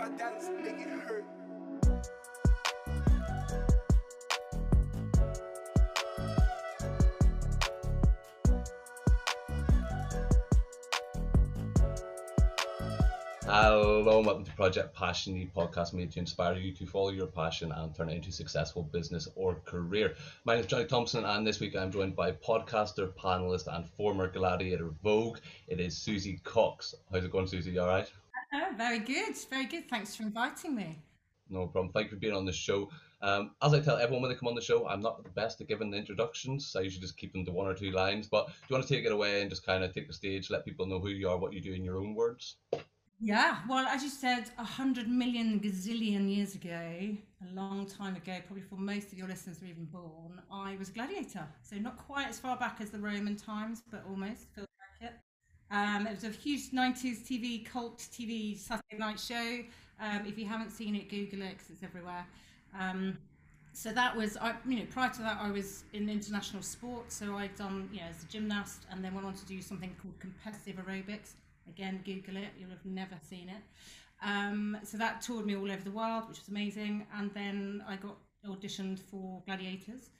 my dance, make it hurt. Hello and welcome to Project Passion, the podcast made to inspire you to follow your passion and turn it into successful business or career. My name is Johnny Thompson, and this week I'm joined by podcaster, panelist, and former gladiator Vogue. It is Susie Cox. How's it going, Susie? You all right? Oh, very good, very good. Thanks for inviting me. No problem. Thank you for being on the show. Um, as I tell everyone when they come on the show, I'm not the best at giving introductions. I usually just keep them to one or two lines. But do you want to take it away and just kind of take the stage, let people know who you are, what you do in your own words? Yeah, well, as you said, a hundred million gazillion years ago, a long time ago, probably before most of your listeners were even born, I was a gladiator. So not quite as far back as the Roman times, but almost it. Um, it was a huge 90s TV, cult TV Saturday night show. Um, if you haven't seen it, Google it because it's everywhere. Um, so that was, I, you know, prior to that, I was in international sport. So I'd done, you know, as a gymnast and then went on to do something called competitive aerobics. Again, Google it, you'll have never seen it. Um, so that toured me all over the world, which was amazing. And then I got auditioned for Gladiators.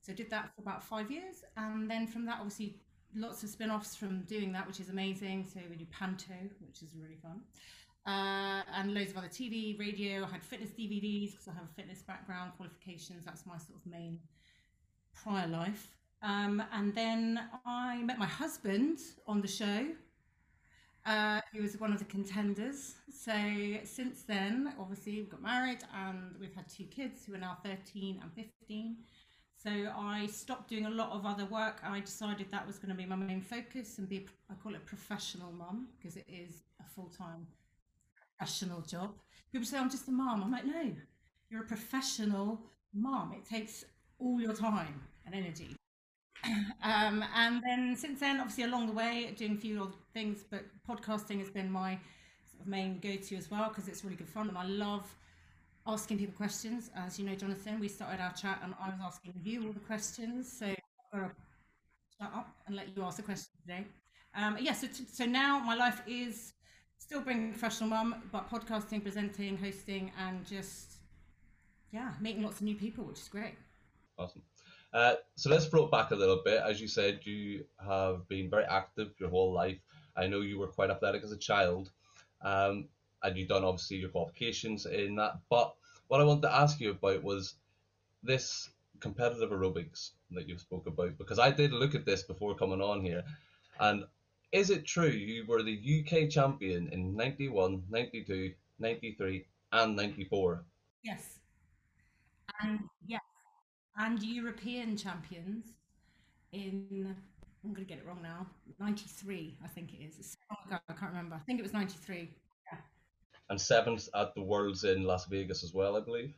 So did that for about five years. And then from that, obviously, lots of spin offs from doing that, which is amazing. So we do Panto, which is really fun. Uh, and loads of other TV, radio. I had fitness DVDs because I have a fitness background, qualifications. That's my sort of main prior life. Um, and then I met my husband on the show uh, he was one of the contenders. So since then, obviously, we've got married and we've had two kids who are now 13 and 15. So I stopped doing a lot of other work. I decided that was going to be my main focus and be, I call it professional mum because it is a full time professional job. People say, I'm just a mum. I'm like, no, you're a professional mum. It takes all your time and energy um, and then since then, obviously along the way, doing a few other things, but podcasting has been my sort of main go-to as well because it's really good fun, and I love asking people questions. As you know, Jonathan, we started our chat, and I was asking you all the questions. So I'm gonna shut up and let you ask the questions today. Um, yeah, so t- so now my life is still being professional mum, but podcasting, presenting, hosting, and just yeah, meeting lots of new people, which is great. Awesome. Uh, so let's float back a little bit. As you said, you have been very active your whole life. I know you were quite athletic as a child, um, and you've done obviously your qualifications in that. But what I wanted to ask you about was this competitive aerobics that you spoke about, because I did look at this before coming on here, and is it true you were the UK champion in 91, 92, 93, and 94? Yes. And yes, and European champions in I'm going to get it wrong now. 93, I think it is. It's so long ago, I can't remember. I think it was 93. And seventh at the Worlds in Las Vegas as well, I believe.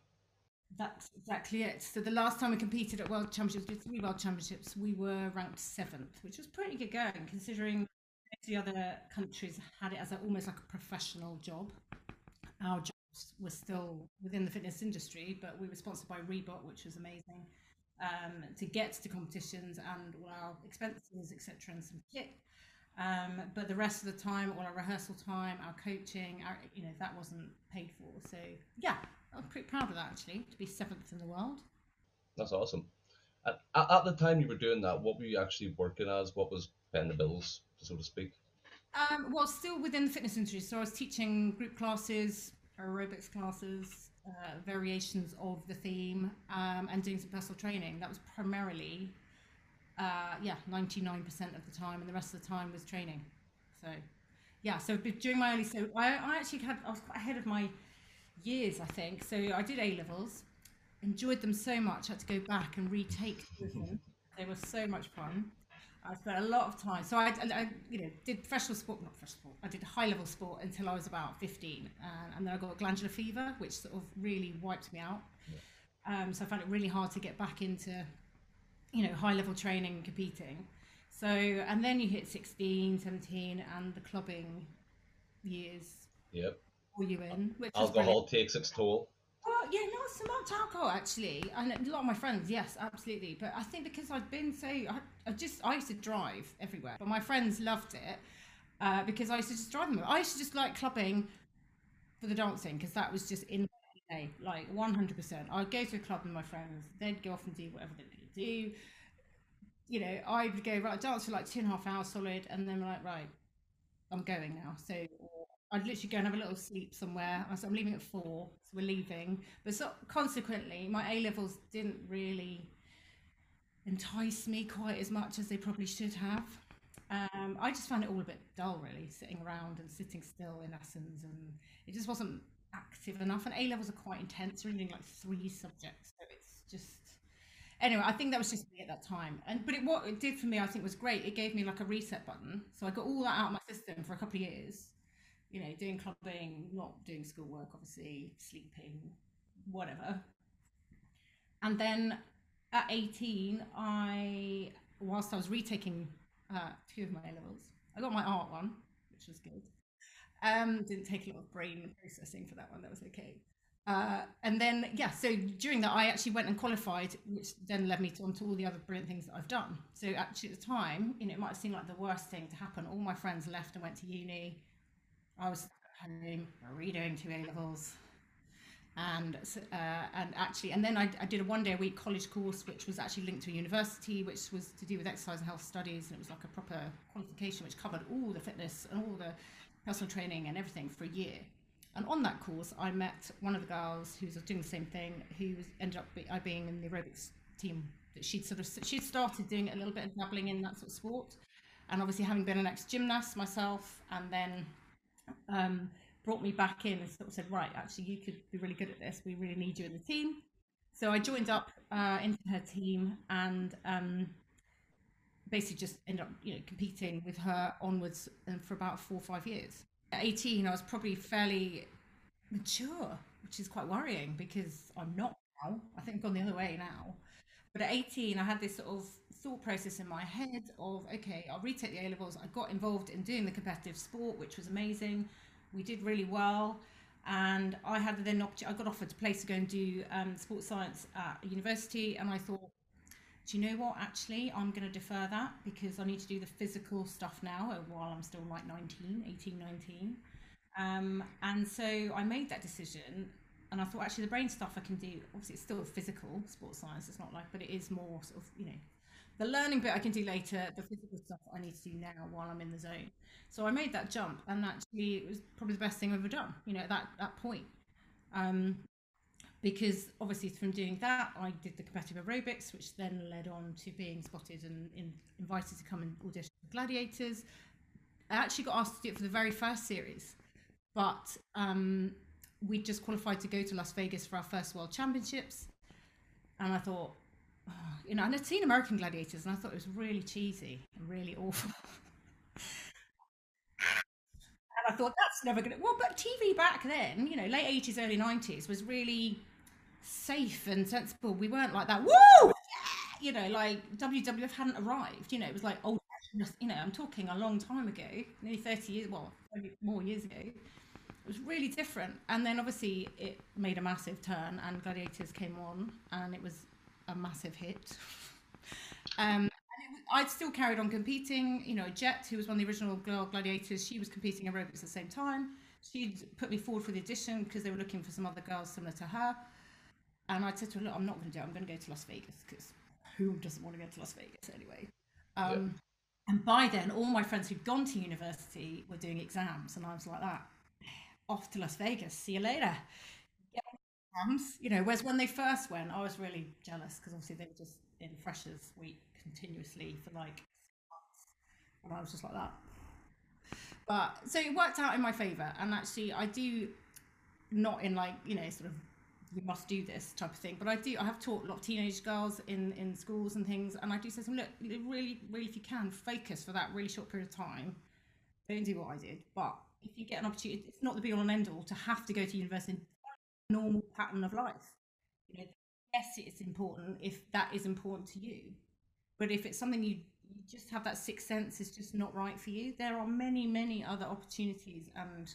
That's exactly it. So the last time we competed at World Championships, did three World Championships, we were ranked seventh, which was pretty good going considering the other countries had it as a, almost like a professional job. Our job we're still within the fitness industry, but we were sponsored by Reebok, which was amazing um, to get to competitions and all our expenses, etc., and some kit. Um, but the rest of the time, all our rehearsal time, our coaching, our, you know, that wasn't paid for. So yeah, I'm pretty proud of that actually to be seventh in the world. That's awesome. At, at the time you were doing that, what were you actually working as? What was paying the bills, so to speak? Um, well, still within the fitness industry. So I was teaching group classes, aerobics classes, uh, variations of the theme, um, and doing some personal training. That was primarily, uh, yeah, 99% of the time, and the rest of the time was training. So, yeah, so during my early, so I, I actually had, I was quite ahead of my years, I think. So I did A levels, enjoyed them so much, I had to go back and retake them. They were so much fun. I spent a lot of time. So I, I, you know, did professional sport, not professional sport. I did high level sport until I was about 15, uh, and then I got glandular fever, which sort of really wiped me out. Yeah. Um, so I found it really hard to get back into, you know, high level training and competing. So and then you hit 16, 17, and the clubbing years. Yep. You in. Which Alcohol takes its toll. Oh yeah, not so much alcohol actually, and a lot of my friends, yes, absolutely. But I think because I've been so, I, I just I used to drive everywhere, but my friends loved it uh, because I used to just drive them. I used to just like clubbing for the dancing because that was just in day, like 100%. I'd go to a club with my friends, they'd go off and do whatever they do. You know, I'd go, right, dance for like two and a half hours solid, and then we're like, right, I'm going now. So I'd literally go and have a little sleep somewhere. I I'm leaving at four, so we're leaving. But so, consequently, my A levels didn't really entice me quite as much as they probably should have. Um, I just found it all a bit dull, really, sitting around and sitting still in lessons, and it just wasn't active enough. And A levels are quite intense, reading like three subjects, so it's just. Anyway, I think that was just me at that time, and but it, what it did for me, I think, was great. It gave me like a reset button, so I got all that out of my system for a couple of years. You know, doing clubbing, not doing schoolwork, obviously, sleeping, whatever. And then at 18, I, whilst I was retaking uh, two of my A levels, I got my art one, which was good. Um, didn't take a lot of brain processing for that one. That was okay. Uh, and then yeah, so during that I actually went and qualified, which then led me to onto all the other brilliant things that I've done. So actually at the time, you know, it might have seemed like the worst thing to happen. All my friends left and went to uni. I was home redoing two A levels, and uh, and actually, and then I, I, did a one day a week college course, which was actually linked to a university, which was to do with exercise and health studies, and it was like a proper qualification which covered all the fitness and all the personal training and everything for a year. And on that course, I met one of the girls who was doing the same thing, who was, ended up be, I being in the aerobics team. That she'd sort of she'd started doing a little bit of dabbling in that sort of sport, and obviously having been an ex gymnast myself, and then um, brought me back in and sort of said, right, actually, you could be really good at this. We really need you in the team. So I joined up uh, into her team and um, basically just ended up, you know, competing with her onwards for about four or five years. At 18, I was probably fairly mature, which is quite worrying because I'm not now. I think I've gone the other way now. But at 18, I had this sort of thought process in my head of, okay, I'll retake the A levels. I got involved in doing the competitive sport, which was amazing. We did really well. And I had then I got offered a place to go and do um, sports science at university. And I thought, do you know what? Actually, I'm going to defer that because I need to do the physical stuff now while I'm still like 19, 18, 19. Um, and so I made that decision and I thought actually the brain stuff I can do, obviously it's still physical, sports science, it's not like, but it is more sort of, you know, the learning bit I can do later, the physical stuff I need to do now while I'm in the zone. So I made that jump and actually it was probably the best thing I've ever done, you know, at that, that point. Um, because obviously from doing that I did the competitive aerobics which then led on to being spotted and in, invited to come and audition for gladiators. I actually got asked to do it for the very first series but um, we just qualified to go to Las Vegas for our first world championships. And I thought you know and I'd seen American gladiators and I thought it was really cheesy and really awful. And I thought that's never gonna well but TV back then you know late 80s early 90s was really safe and sensible. We weren't like that. Woo! You know, like WWF hadn't arrived. You know, it was like old. You know, I'm talking a long time ago, nearly 30 years, well, more years ago. It was really different. And then obviously it made a massive turn, and Gladiators came on, and it was a massive hit. Um, I'd still carried on competing. You know, Jet, who was one of the original Girl Gladiators, she was competing aerobics at the same time. She'd put me forward for the audition because they were looking for some other girls similar to her. And I said to her, look, I'm not going to do it. I'm going to go to Las Vegas because who doesn't want to go to Las Vegas anyway? Um, yeah. And by then, all my friends who'd gone to university were doing exams. And I was like that, off to Las Vegas. See you later. Exams, you know, whereas when they first went, I was really jealous because obviously they were just in freshers week continuously for like months. And I was just like that. But so it worked out in my favor. And actually, I do not in like, you know, sort of you must do this type of thing. But I do, I have taught a lot of teenage girls in, in schools and things, and I do say to them, look, really, really, if you can, focus for that really short period of time. Don't do what I did. But if you get an opportunity, it's not the be all and end all to have to go to university, normal pattern of life. You know, yes, it's important if that is important to you. But if it's something you, you just have that sixth sense is just not right for you, there are many, many other opportunities and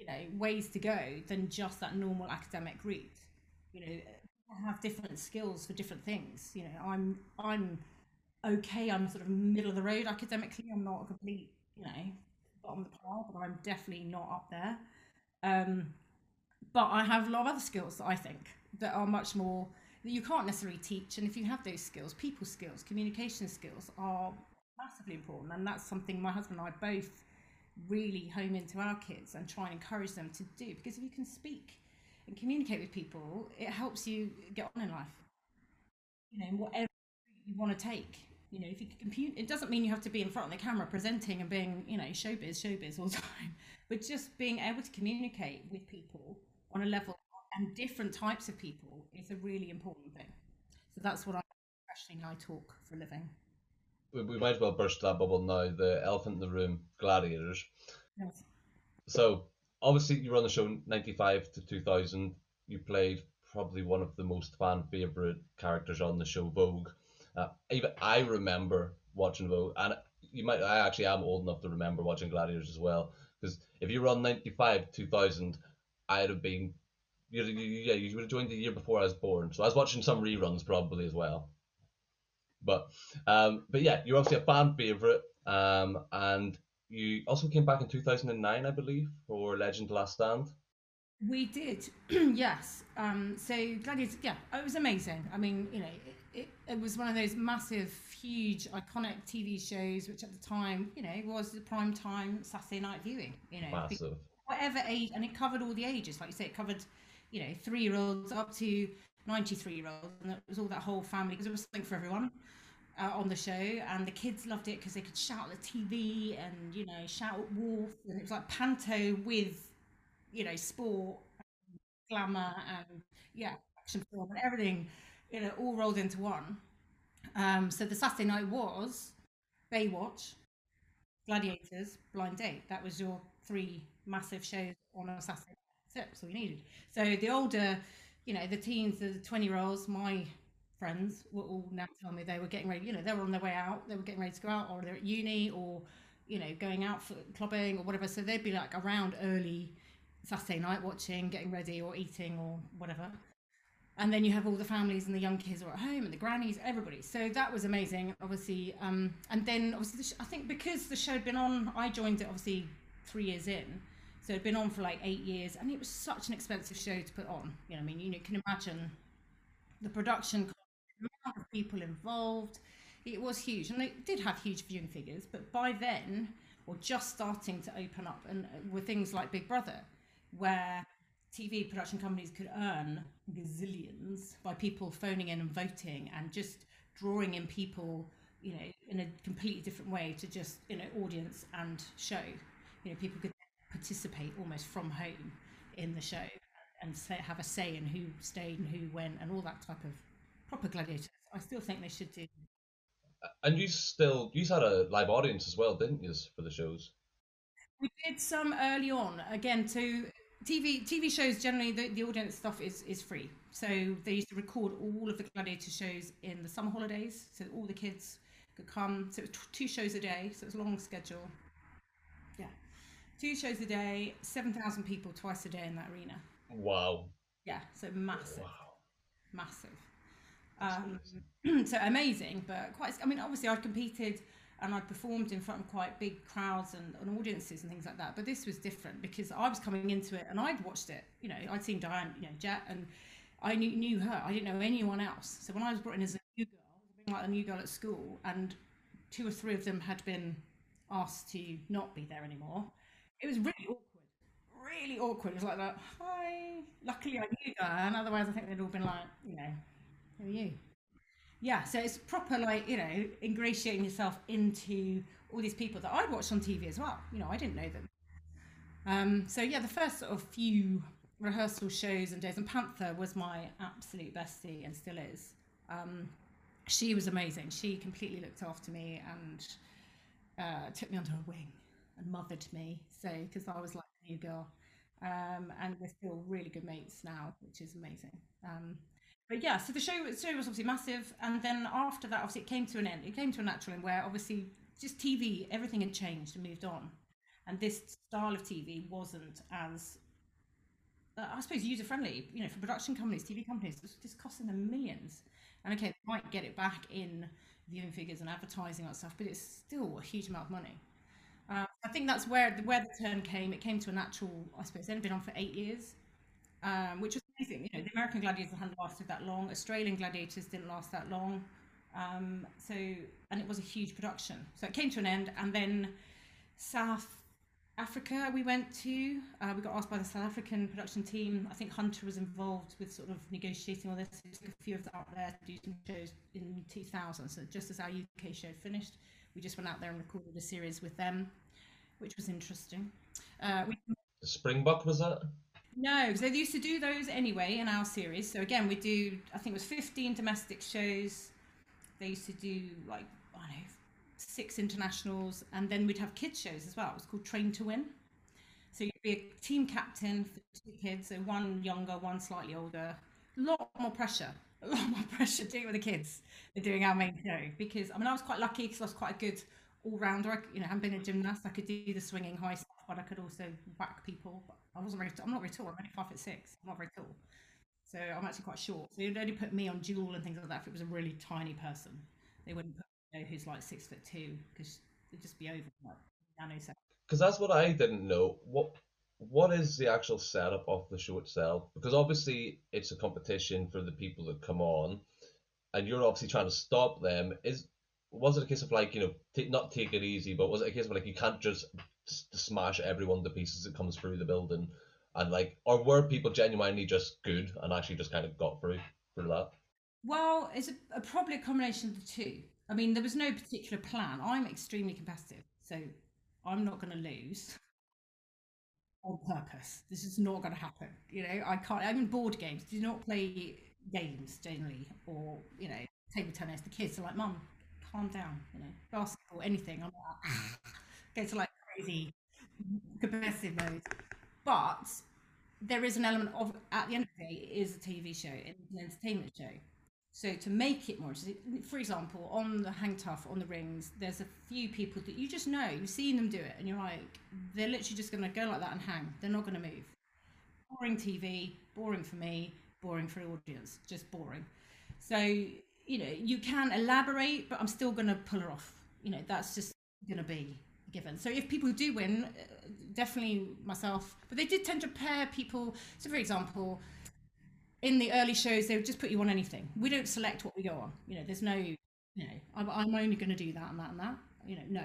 you know ways to go than just that normal academic route you know have different skills for different things you know i'm i'm okay i'm sort of middle of the road academically i'm not a complete you know bottom of the pile but i'm definitely not up there um but I have a lot of other skills that I think that are much more that you can't necessarily teach. And if you have those skills, people skills, communication skills are massively important. And that's something my husband and I both really home into our kids and try and encourage them to do. Because if you can speak and communicate with people, it helps you get on in life. You know, whatever you want to take. You know, if you can compute, it doesn't mean you have to be in front of the camera presenting and being, you know, showbiz, showbiz all the time, but just being able to communicate with people on a level and different types of people is a really important thing. So that's what I, especially I talk for a living. We, we might as well burst that bubble now. The elephant in the room, gladiators. Yes. So obviously you were on the show 95 to 2000 you played probably one of the most fan favorite characters on the show vogue uh, even i remember watching vogue and you might i actually am old enough to remember watching gladiators as well because if you were on 95 2000 i'd have been you, yeah you would have joined the year before i was born so i was watching some reruns probably as well but um but yeah you're obviously a fan favorite um and you also came back in 2009, I believe, for Legend Last Stand. We did, yes. Um, so Gladiator, yeah, it was amazing. I mean, you know, it, it, it, was one of those massive, huge, iconic TV shows, which at the time, you know, was the prime time Saturday night viewing. You know, massive. Whatever age, and it covered all the ages. Like you say, it covered, you know, three year olds up to 93 year olds, and it was all that whole family because it was something for everyone uh, on the show, and the kids loved it because they could shout at the TV and you know shout at Wolf, and it was like panto with you know sport, glamour, and yeah, action film and everything, you know, all rolled into one. Um, so the Saturday night was Baywatch, Gladiators, Blind Date. That was your three massive shows on a Saturday. Night. That's all you needed. So the older, you know, the teens, the twenty-year-olds, my friends were all now telling me they were getting ready, you know, they were on their way out, they were getting ready to go out, or they're at uni, or, you know, going out for clubbing or whatever. So they'd be like around early Saturday night watching, getting ready, or eating, or whatever. And then you have all the families and the young kids are at home and the grannies, everybody. So that was amazing, obviously. Um, and then, obviously, the I think because the show had been on, I joined it obviously three years in. So it'd been on for like eight years, and it was such an expensive show to put on. You know, I mean, you, know, you can imagine the production the amount of people involved. It was huge, and they did have huge viewing figures. But by then, or just starting to open up, and uh, with things like Big Brother, where TV production companies could earn gazillions by people phoning in and voting, and just drawing in people, you know, in a completely different way to just you know audience and show. You know, people could participate almost from home in the show and say, have a say in who stayed and who went and all that type of proper gladiators. I still think they should do. And you still you had a live audience as well, didn't you, for the shows? We did some early on. Again, to TV TV shows generally the, the audience stuff is is free. So they used to record all of the gladiator shows in the summer holidays, so all the kids could come. So it was two shows a day, so it was a long schedule. Two shows a day, seven thousand people twice a day in that arena. Wow. Yeah, so massive, wow. massive. Um, so amazing, but quite. I mean, obviously, I'd competed and I'd performed in front of quite big crowds and, and, audiences and things like that. But this was different because I was coming into it and I'd watched it. You know, I'd seen Diane, you know, Jet, and I knew, knew her. I didn't know anyone else. So when I was brought in as a new girl, like a new girl at school, and two or three of them had been asked to not be there anymore. It was really awkward. Really awkward. It was like that. Hi. Luckily, I knew her, and otherwise, I think they'd all been like, you know, who are you? Yeah, so it's proper like, you know, ingratiating yourself into all these people that I'd watched on TV as well. You know, I didn't know them. Um, so yeah, the first sort of few rehearsal shows and days, and Panther was my absolute bestie and still is. Um, she was amazing. She completely looked after me and uh, took me under her wing and mothered me. So because I was like a new girl, um, and we're still really good mates now, which is amazing. Um, but yeah, so the show, the show was obviously massive, and then after that, obviously, it came to an end. It came to a natural end where obviously just TV, everything had changed and moved on, and this style of TV wasn't as, uh, I suppose, user friendly. You know, for production companies, TV companies, it was just costing them millions. And okay, they might get it back in viewing figures and advertising and stuff, but it's still a huge amount of money. I think that's where the where the turn came. It came to a natural, I suppose. It had been on for eight years, um, which was amazing. You know, the American gladiators hadn't lasted that long. Australian gladiators didn't last that long. Um, so, and it was a huge production. So it came to an end, and then South Africa we went to. Uh, we got asked by the South African production team. I think Hunter was involved with sort of negotiating all this. We took a few of them out there to do some shows in 2000. So just as our UK show finished, we just went out there and recorded a series with them, which was interesting. Uh, we Springbok was that? no, because they used to do those anyway in our series. So again, we do. I think it was fifteen domestic shows. They used to do like I don't know six internationals, and then we'd have kids shows as well. It was called Train to Win. So you'd be a team captain for two kids, so one younger, one slightly older. A lot more pressure. A lot more pressure doing it with the kids than doing our main show. Because I mean, I was quite lucky because I was quite a good all rounder. I, you know, I haven't been a gymnast. I could do the swinging high stuff, but I could also whack people. I wasn't very. I'm not very tall. I'm only five foot six. I'm not very tall. So I'm actually quite short. So you'd only put me on Duel and things like that if it was a really tiny person. They wouldn't put you know, who's like six foot two because it'd just be over like nanosecond. Because that's what I didn't know. What what is the actual setup of the show itself? Because obviously it's a competition for the people that come on, and you're obviously trying to stop them. Is was it a case of like you know t- not take it easy, but was it a case of like you can't just s- smash everyone to pieces that comes through the building, and like or were people genuinely just good and actually just kind of got through through that? Well, it's a, a, probably a combination of the two. I mean, there was no particular plan. I'm extremely competitive, so I'm not going to lose on purpose. This is not going to happen. You know, I can't. I'm board games. Do not play games generally, or you know, table tennis. The kids are like, "Mum, calm down." You know, basketball, anything. I'm like, go to like crazy competitive mode. But there is an element of at the end of the day, it is a TV show, it's an entertainment show. So to make it more interesting, for example, on the hang tough on the rings, there's a few people that you just know, you've seen them do it, and you're like, they're literally just going to go like that and hang. They're not going to move. Boring TV, boring for me, boring for the audience, just boring. So you know, you can elaborate, but I'm still going to pull her off. You know, that's just going to be given. So if people do win, uh, definitely myself. But they did tend to pair people. So for example in the early shows they would just put you on anything we don't select what we go on you know there's no you know i'm, only going to do that and that and that you know no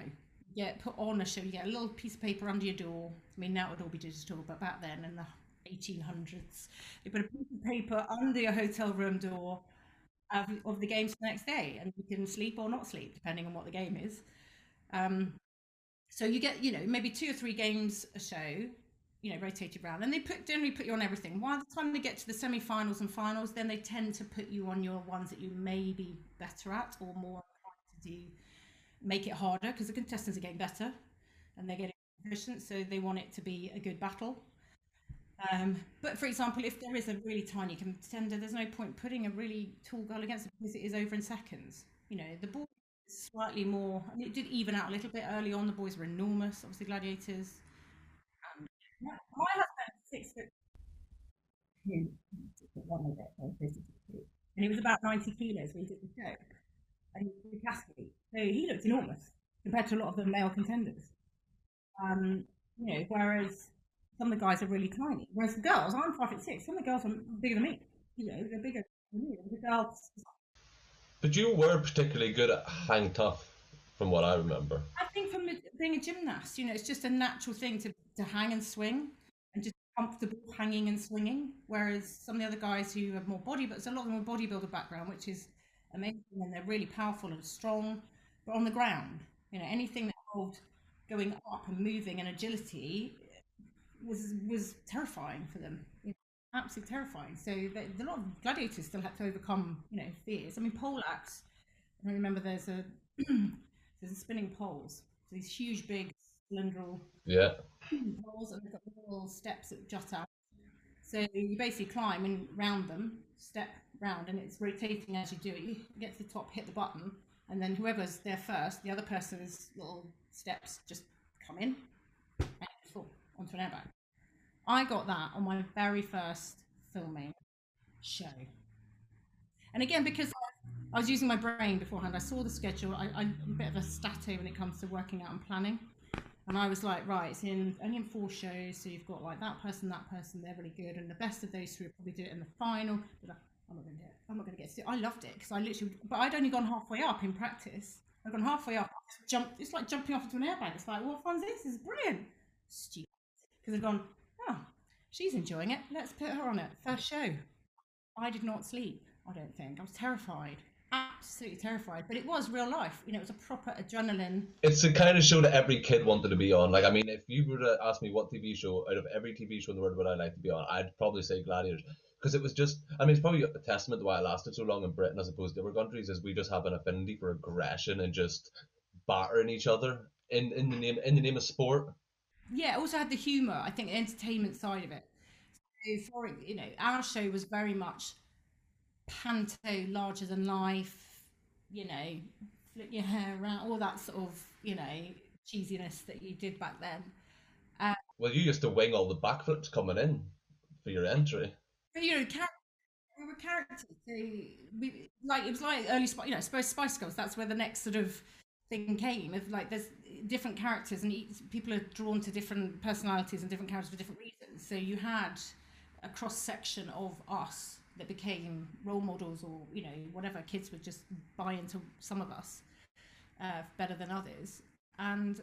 you get put on a show you get a little piece of paper under your door i mean now it would all be digital but back then in the 1800s they put a piece of paper under your hotel room door of, of the games the next day and you can sleep or not sleep depending on what the game is. Um, so you get you know maybe two or three games a show you know rotated around and they put generally put you on everything. By the time they get to the semi-finals and finals then they tend to put you on your ones that you may be better at or more to do. Make it harder because the contestants are getting better and they're getting efficient so they want it to be a good battle um, but for example if there is a really tiny contender there's no point putting a really tall girl against it because it is over in seconds you know the ball is slightly more I mean, it did even out a little bit early on the boys were enormous obviously gladiators my husband six foot two, and he was about 90 kilos when he did the show. And he was a. So he looked enormous compared to a lot of the male contenders. Um, you know, whereas some of the guys are really tiny. Whereas the girls, I'm five foot six, some of the girls are bigger than me. You know, they're bigger than me. The girls. But you were particularly good at hang tough, from what I remember. I think from being a gymnast, you know, it's just a natural thing to to hang and swing and just comfortable hanging and swinging. Whereas some of the other guys who have more body, but a lot of them have bodybuilder background, which is amazing and they're really powerful and strong. But on the ground, you know, anything that involved going up and moving and agility was was terrifying for them. You know, absolutely terrifying. So they, a lot of gladiators still had to overcome, you know, fears. I mean, pole axe. I remember there's a there's a spinning poles. So these huge, big cylindrical yeah poles and they've got little steps that jut out. So you basically climb and round them, step round, and it's rotating as you do it. You get to the top, hit the button, and then whoever's there first, the other person's little steps just come in and fall onto an airbag. I got that on my very first filming show. And again, because I was using my brain beforehand, I saw the schedule. I, I'm a bit of a stato when it comes to working out and planning. And I was like, right, it's in only in four shows, so you've got like that person, that person, they're really good, and the best of those three will probably do it in the final. But I'm not going to do it. I'm not going to get to it. I loved it because I literally, but I'd only gone halfway up in practice. I'd gone halfway up, jump. It's like jumping off into an airbag. It's like, what fun's this? This is brilliant. Stupid. Because I've gone, oh, she's enjoying it. Let's put her on it. First show. I did not sleep. I don't think I was terrified absolutely terrified. But it was real life. You know, it was a proper adrenaline. It's the kind of show that every kid wanted to be on. Like, I mean, if you were to ask me what TV show out of every TV show in the world would I like to be on, I'd probably say Gladiators. Because it was just, I mean, it's probably a testament to why it lasted so long in Britain as opposed to other countries, is we just have an affinity for aggression and just battering each other in, in the name in the name of sport. Yeah, it also had the humour. I think the entertainment side of it. So for you know, our show was very much panto, larger than life, you know, flip your hair around, all that sort of, you know, cheesiness that you did back then. Uh, well, you used to wing all the backflips coming in for your entry. But you know, we were characters. So we, like it was like early, you know, Spice, Spice Girls. That's where the next sort of thing came. Of like, there's different characters, and people are drawn to different personalities and different characters for different reasons. So you had a cross section of us that became role models or you know whatever. Kids would just buy into some of us uh, better than others. And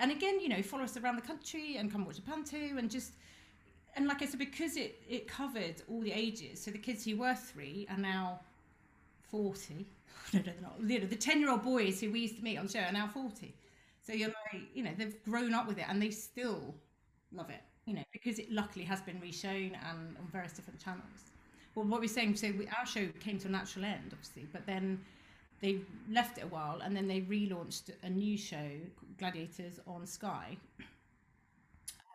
and again you know follow us around the country and come watch a panto and just and like I said because it it covered all the ages so the kids who were three are now 40 no, no, they're not. You know, the 10 year old boys who we used to meet on show are now 40 so you're like you know they've grown up with it and they still love it you know because it luckily has been reshown and on various different channels well, what we're saying, so we, our show came to a natural end, obviously, but then they left it a while and then they relaunched a new show, Gladiators, on Sky.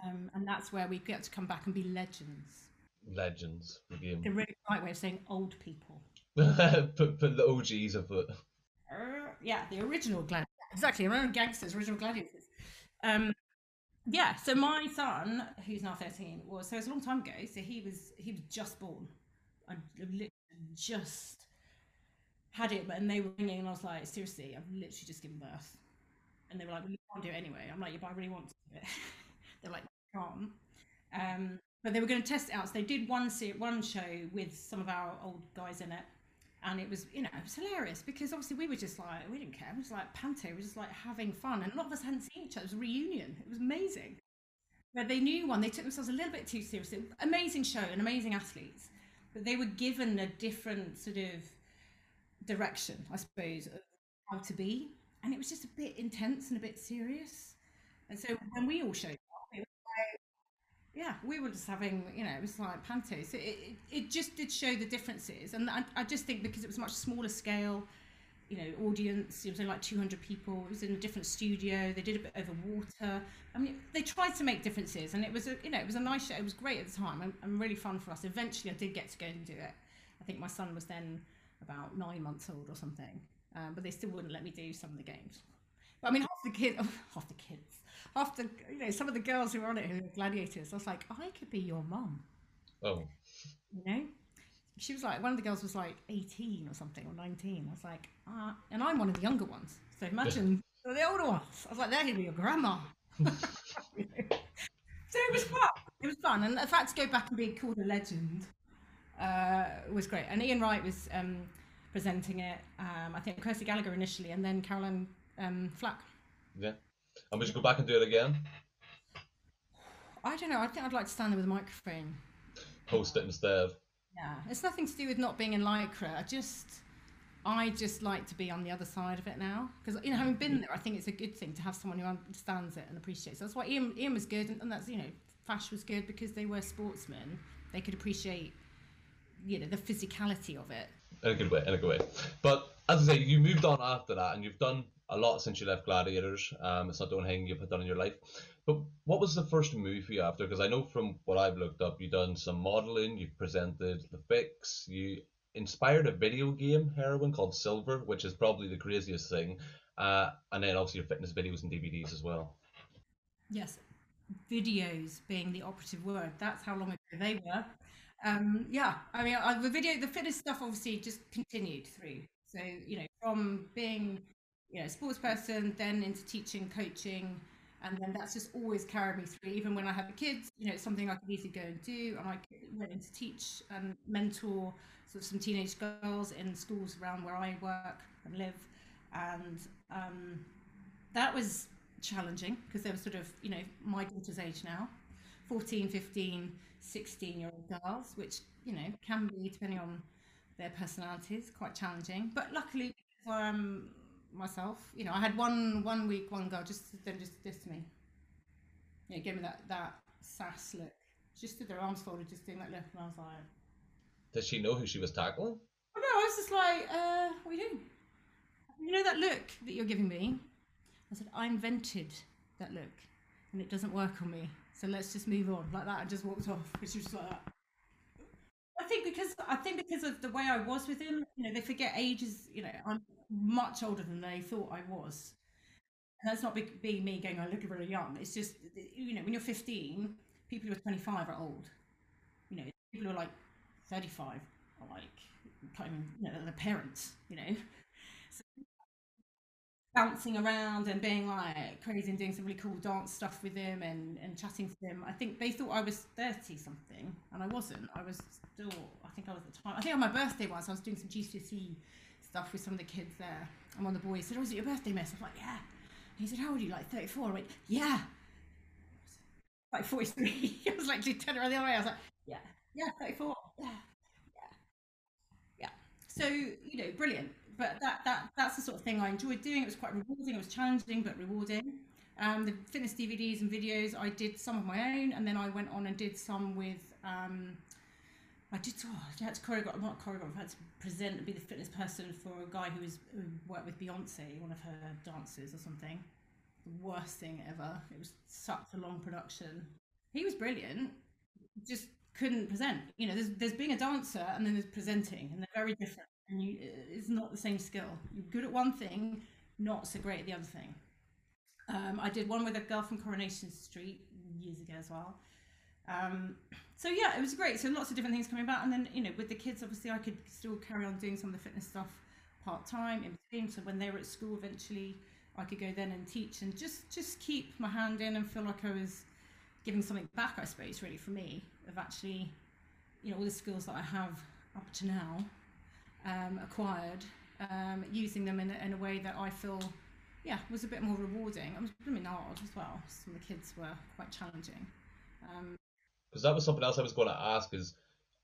Um, and that's where we get to come back and be legends. Legends, the The really right way of saying old people. put, put the OGs it. Uh, yeah, the original gladiators. Exactly, remember gangsters, original gladiators. Um, yeah, so my son, who's now 13, was so it's a long time ago. So he was he was just born I literally just had it, but and they were ringing, and I was like, seriously, I've literally just given birth. And they were like, well, you can't do it anyway. I'm like, yeah, but I really want to do it. They're like, can't. Um, but they were going to test it out. So they did one one show with some of our old guys in it, and it was you know it was hilarious because obviously we were just like we didn't care. It was like panto. We were just like having fun, and a lot of us hadn't seen each other. It was a reunion. It was amazing. But they knew one. They took themselves a little bit too seriously. Amazing show and amazing athletes but they were given a different sort of direction, I suppose, of how to be, and it was just a bit intense and a bit serious. And so when we all showed up, it was like, yeah, we were just having, you know, it was like panto. So it, it, it just did show the differences, and I, I just think because it was much smaller scale you know, audience. It was only like 200 people. It was in a different studio. They did a bit over water. I mean, they tried to make differences, and it was a, you know, it was a nice show. It was great at the time and, and really fun for us. Eventually, I did get to go and do it. I think my son was then about nine months old or something, um, but they still wouldn't let me do some of the games. But I mean, half the kids, half the kids, the, you know, some of the girls who were on it who were gladiators. I was like, I could be your mum. Oh. You know, she was like, one of the girls was like 18 or something, or 19. I was like, ah, and I'm one of the younger ones. So imagine the older ones. I was like, they're going to be your grandma. so it was fun. It was fun. And the fact to go back and be called a legend uh, was great. And Ian Wright was um, presenting it. Um, I think Kirsty Gallagher initially, and then Caroline um, Flack. Yeah. And would you go back and do it again? I don't know. I think I'd like to stand there with a microphone. Post it instead. Yeah, it's nothing to do with not being in lycra. I just, I just like to be on the other side of it now because you know, having been there, I think it's a good thing to have someone who understands it and appreciates. It. That's why Ian, Ian was good, and, and that's you know, Fash was good because they were sportsmen. They could appreciate, you know, the physicality of it. In a good way, in a good way. But as I say, you moved on after that, and you've done a lot since you left Gladiators. Um, it's not the only thing you've done in your life. But what was the first movie you after? Because I know from what I've looked up, you've done some modeling, you've presented The Fix, you inspired a video game heroine called Silver, which is probably the craziest thing. Uh, and then obviously your fitness videos and DVDs as well. Yes, videos being the operative word. That's how long ago they were. Um, yeah, I mean, I, the video, the fitness stuff obviously just continued through. So, you know, from being, you know, sports person, then into teaching, coaching, and then that's just always carried me through. Even when I had the kids, you know, it's something I could easily go and do. And I went in to teach and mentor sort of some teenage girls in schools around where I work and live, and um, that was challenging because they were sort of, you know, my daughter's age now, 14, 15, 16 year old girls, which you know can be depending on their personalities quite challenging. But luckily, um, myself. You know, I had one one week, one girl just then just dissed me. Yeah, gave me that that sass look. She just stood there, arms folded, just doing that look, and I was like, Did she know who she was tackling? oh no, I was just like, uh, what are you doing? You know that look that you're giving me? I said, I invented that look, and it doesn't work on me. So let's just move on like that. I just walked off because she was just like that. I think because I think because of the way I was with him, you know, they forget ages. You know, I'm much older than they thought I was. And that's not be- being me going, I look really young. It's just, you know, when you're 15, people who are 25 are old. You know, people who are like 35 are like, kind of, you know, they're parents, you know. So, bouncing around and being like crazy and doing some really cool dance stuff with them and, and chatting to them. I think they thought I was 30 something and I wasn't. I was still, I think I was at the time. I think on my birthday once I was doing some GCSE stuff with some of the kids there. And one of the boys said, Oh, is it your birthday, miss? I'm like, Yeah. And he said, How old are you? Like 34? I went, Yeah. Like 43. I was like, just turn around the other way. I was like, Yeah, yeah, 34. Yeah, yeah, yeah. So, you know, brilliant. But that, that that's the sort of thing I enjoyed doing. It was quite rewarding. It was challenging, but rewarding. Um, the fitness DVDs and videos, I did some of my own, and then I went on and did some with um, I did. Oh, I had to choreograph. Not choreograph. I had to present and be the fitness person for a guy who was who worked with Beyonce, one of her dancers or something. The worst thing ever. It was such a long production. He was brilliant. Just couldn't present. You know, there's there's being a dancer and then there's presenting, and they're very different. And you, it's not the same skill. You're good at one thing, not so great at the other thing. Um, I did one with a girl from Coronation Street years ago as well. Um, so yeah, it was great. So lots of different things coming about, and then you know, with the kids, obviously, I could still carry on doing some of the fitness stuff part time in between. So when they were at school, eventually, I could go then and teach, and just just keep my hand in and feel like I was giving something back. I suppose really for me of actually, you know, all the skills that I have up to now um, acquired, um, using them in a, in a way that I feel. Yeah, was a bit more rewarding. I was really hard as well. Some of the kids were quite challenging. Um, Because that was something else I was going to ask. Is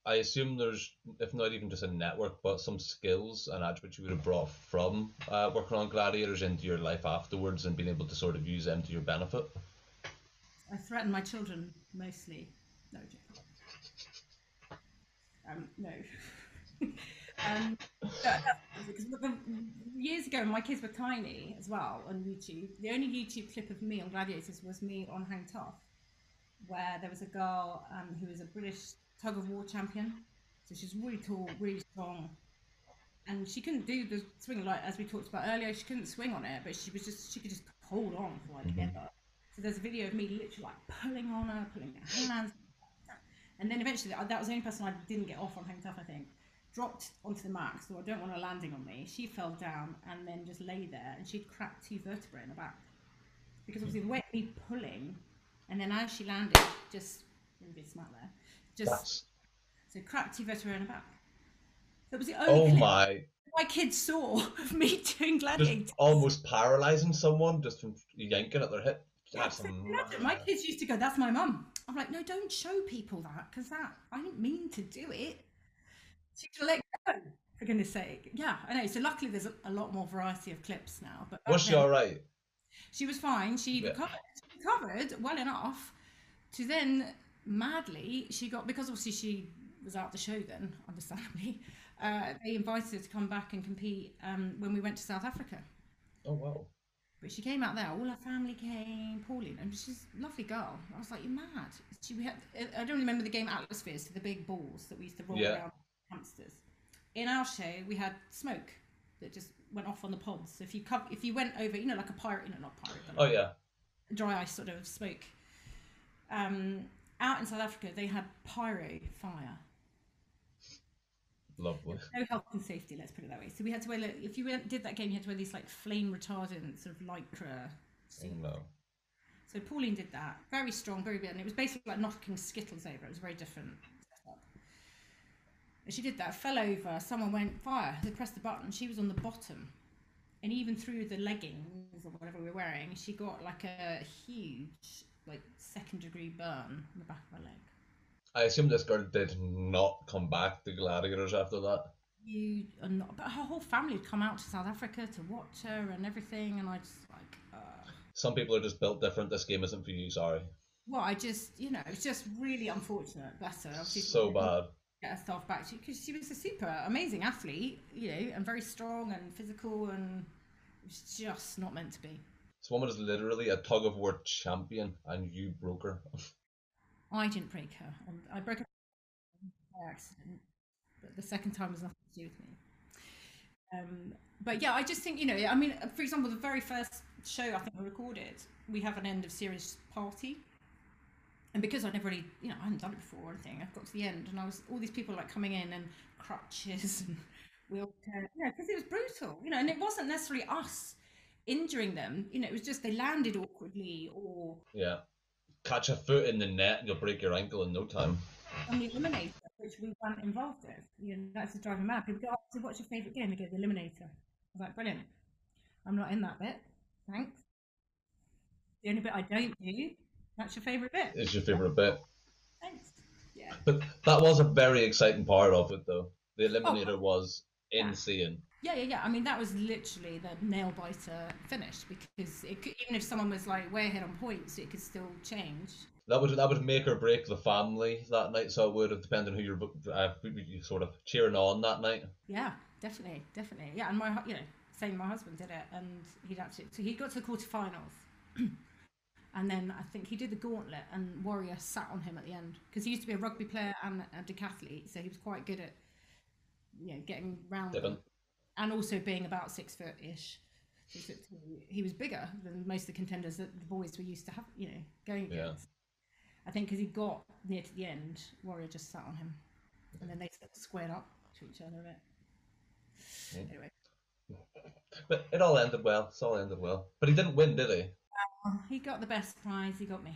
I assume there's, if not even just a network, but some skills and attributes you would have brought from uh, working on gladiators into your life afterwards and being able to sort of use them to your benefit. I threaten my children mostly. No, um, no. um, because years ago, my kids were tiny as well on YouTube. The only YouTube clip of me on Gladiators was me on Hang Tough, where there was a girl um, who was a British tug of war champion. So she's really tall, really strong, and she couldn't do the swing like as we talked about earlier. She couldn't swing on it, but she was just she could just hold on for like Mhm. ever. So there's a video of me literally like pulling on her, pulling her hands, and then eventually that was the only person I didn't get off on Hang Tough. I think dropped onto the mat, so I don't want her landing on me. She fell down and then just lay there, and she'd cracked two vertebrae in her back because obviously the way of me pulling, and then as she landed, just really smart there, just That's so cracked vertebrae in her back. That was the oh only clip my, my kids saw of me doing gladiators. just almost paralyzing someone just from yanking at their hip. That's Yeah, my kids used to go, "That's my mum." I'm like, "No, don't show people that because that I didn't mean to do it." She should let go, for goodness sake. Yeah, I know. So luckily, there's a, a lot more variety of clips now. But Was she all right? She was fine. She Yeah. recovered, she recovered well enough to then madly she got because obviously she was out the show then, understandably. Uh, they invited her to come back and compete um, when we went to South Africa. Oh wow. But she came out there. All her family came. Pauline, and she's a lovely girl. I was like, "You're mad." She we had. I don't remember the game Atlaspheres, so the big balls that we used to roll Yeah. around hamsters. In our show, we had smoke that just went off on the pods. So if you co- if you went over, you know, like a pirate, you know, not pirate, but Oh yeah. dry ice sort of smoke. Um, out in South Africa, they had pyro fire. Lovely. No health and safety, let's put it that way. So we had to wear, like, if you went, did that game, you had to wear these like flame retardant sort of lycra Oh, no. So Pauline did that. Very strong, very good. And it was basically like knocking Skittles over. It was very different. And she did that, fell over, someone went, fire. They pressed the button. She was on the bottom. And even through the leggings or whatever we were wearing, she got like a huge, like second degree burn on the back of her leg. I assume this girl did not come back to Gladiators after that. You and not, but her whole family had come out to South Africa to watch her and everything, and I just like, uh, Some people are just built different. This game isn't for you, sorry. well, I just, you know, it's just really unfortunate. Bless her. Obviously, So bad. Get herself back because she was a super amazing athlete, you know, and very strong and physical, and it was just not meant to be. This woman is literally a tug of war champion, and you broke her. I didn't break her, I broke her by accident, but the second time was nothing to do with me. Um, but yeah, I just think you know, I mean, for example, the very first show I think we recorded, we have an end of series party, and because I'd never really, you know, I hadn't done it before or anything, I got to the end, and I was all these people like coming in and crutches and wheelchair, you know, because it was brutal, you know, and it wasn't necessarily us injuring them, you know, it was just they landed awkwardly or Yeah. Catch a foot in the net, and you'll break your ankle in no time. on the Eliminator, which we weren't involved with. You know, that's the driving mad. People go, oh, so what's your favourite game? They go, the Eliminator. I was like, brilliant. I'm not in that bit. Thanks. The only bit I don't do, that's your favourite bit. It's your favourite bit. Thanks. Yeah. But that was a very exciting part of it, though. The Eliminator was insane. Yeah, yeah, yeah. I mean, that was literally the nail biter finish because it could, even if someone was like way ahead on points, it could still change. That would that would make or break the family that night. So it would have depended on who you're uh, you sort of cheering on that night. Yeah, definitely, definitely. Yeah, and my you know, same. My husband did it, and he'd actually so he got to the quarterfinals, and then I think he did the gauntlet, and Warrior sat on him at the end because he used to be a rugby player and a decathlete, so he was quite good at you know getting round Devon. and also being about six foot ish. Six foot two. He was bigger than most of the contenders that the boys were used to have, you know, going Yeah. I think because he got near to the end, Warrior just sat on him, and then they sort of squared up to each other a bit. Yeah. Anyway. But it all ended well. It all ended well. But he didn't win, did he? He got the best prize. He got me.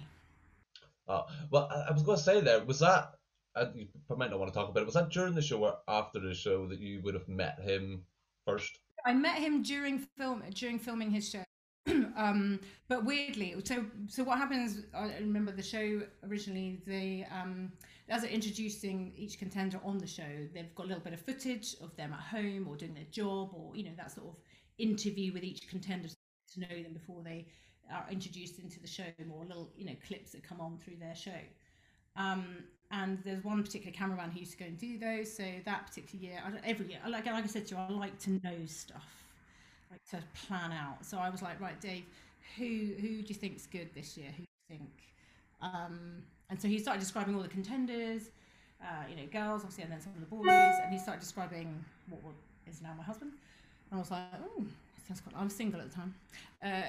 Oh, well, I, I was going to say there was that. Uh, you might not want to talk about it. Was that during the show or after the show that you would have met him first? I met him during film during filming his show. um, but weirdly, so so what happens? I remember the show originally. They um, as they're introducing each contender on the show, they've got a little bit of footage of them at home or doing their job, or you know that sort of interview with each contender to know them before they are introduced into the show. More little you know clips that come on through their show. Um, and there's one particular cameraman who used to go and do those. So that particular year, every year, like, like I said to you, I like to know stuff, like to plan out. So I was like, right, Dave, who who do you think's good this year? Who do you think? Um, and so he started describing all the contenders, uh, you know, girls, obviously, and then some of the boys. And he started describing what, what is now my husband. And I was like, oh, sounds quite. I was single at the time. Uh,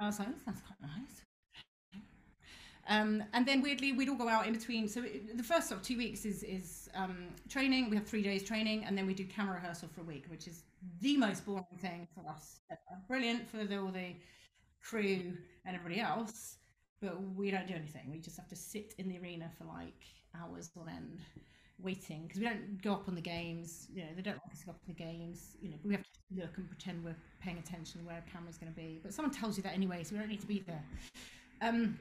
I was like, that sounds quite nice. Um, and then weirdly, we'd all go out in between. So it, the first sort of two weeks is is um, training. We have three days training, and then we do camera rehearsal for a week, which is the most boring thing for us. ever. Brilliant for the, all the crew and everybody else, but we don't do anything. We just have to sit in the arena for like hours on end, waiting because we don't go up on the games. You know, they don't like us to go up on the games. You know, we have to look and pretend we're paying attention where a camera's going to be. But someone tells you that anyway, so we don't need to be there. Um,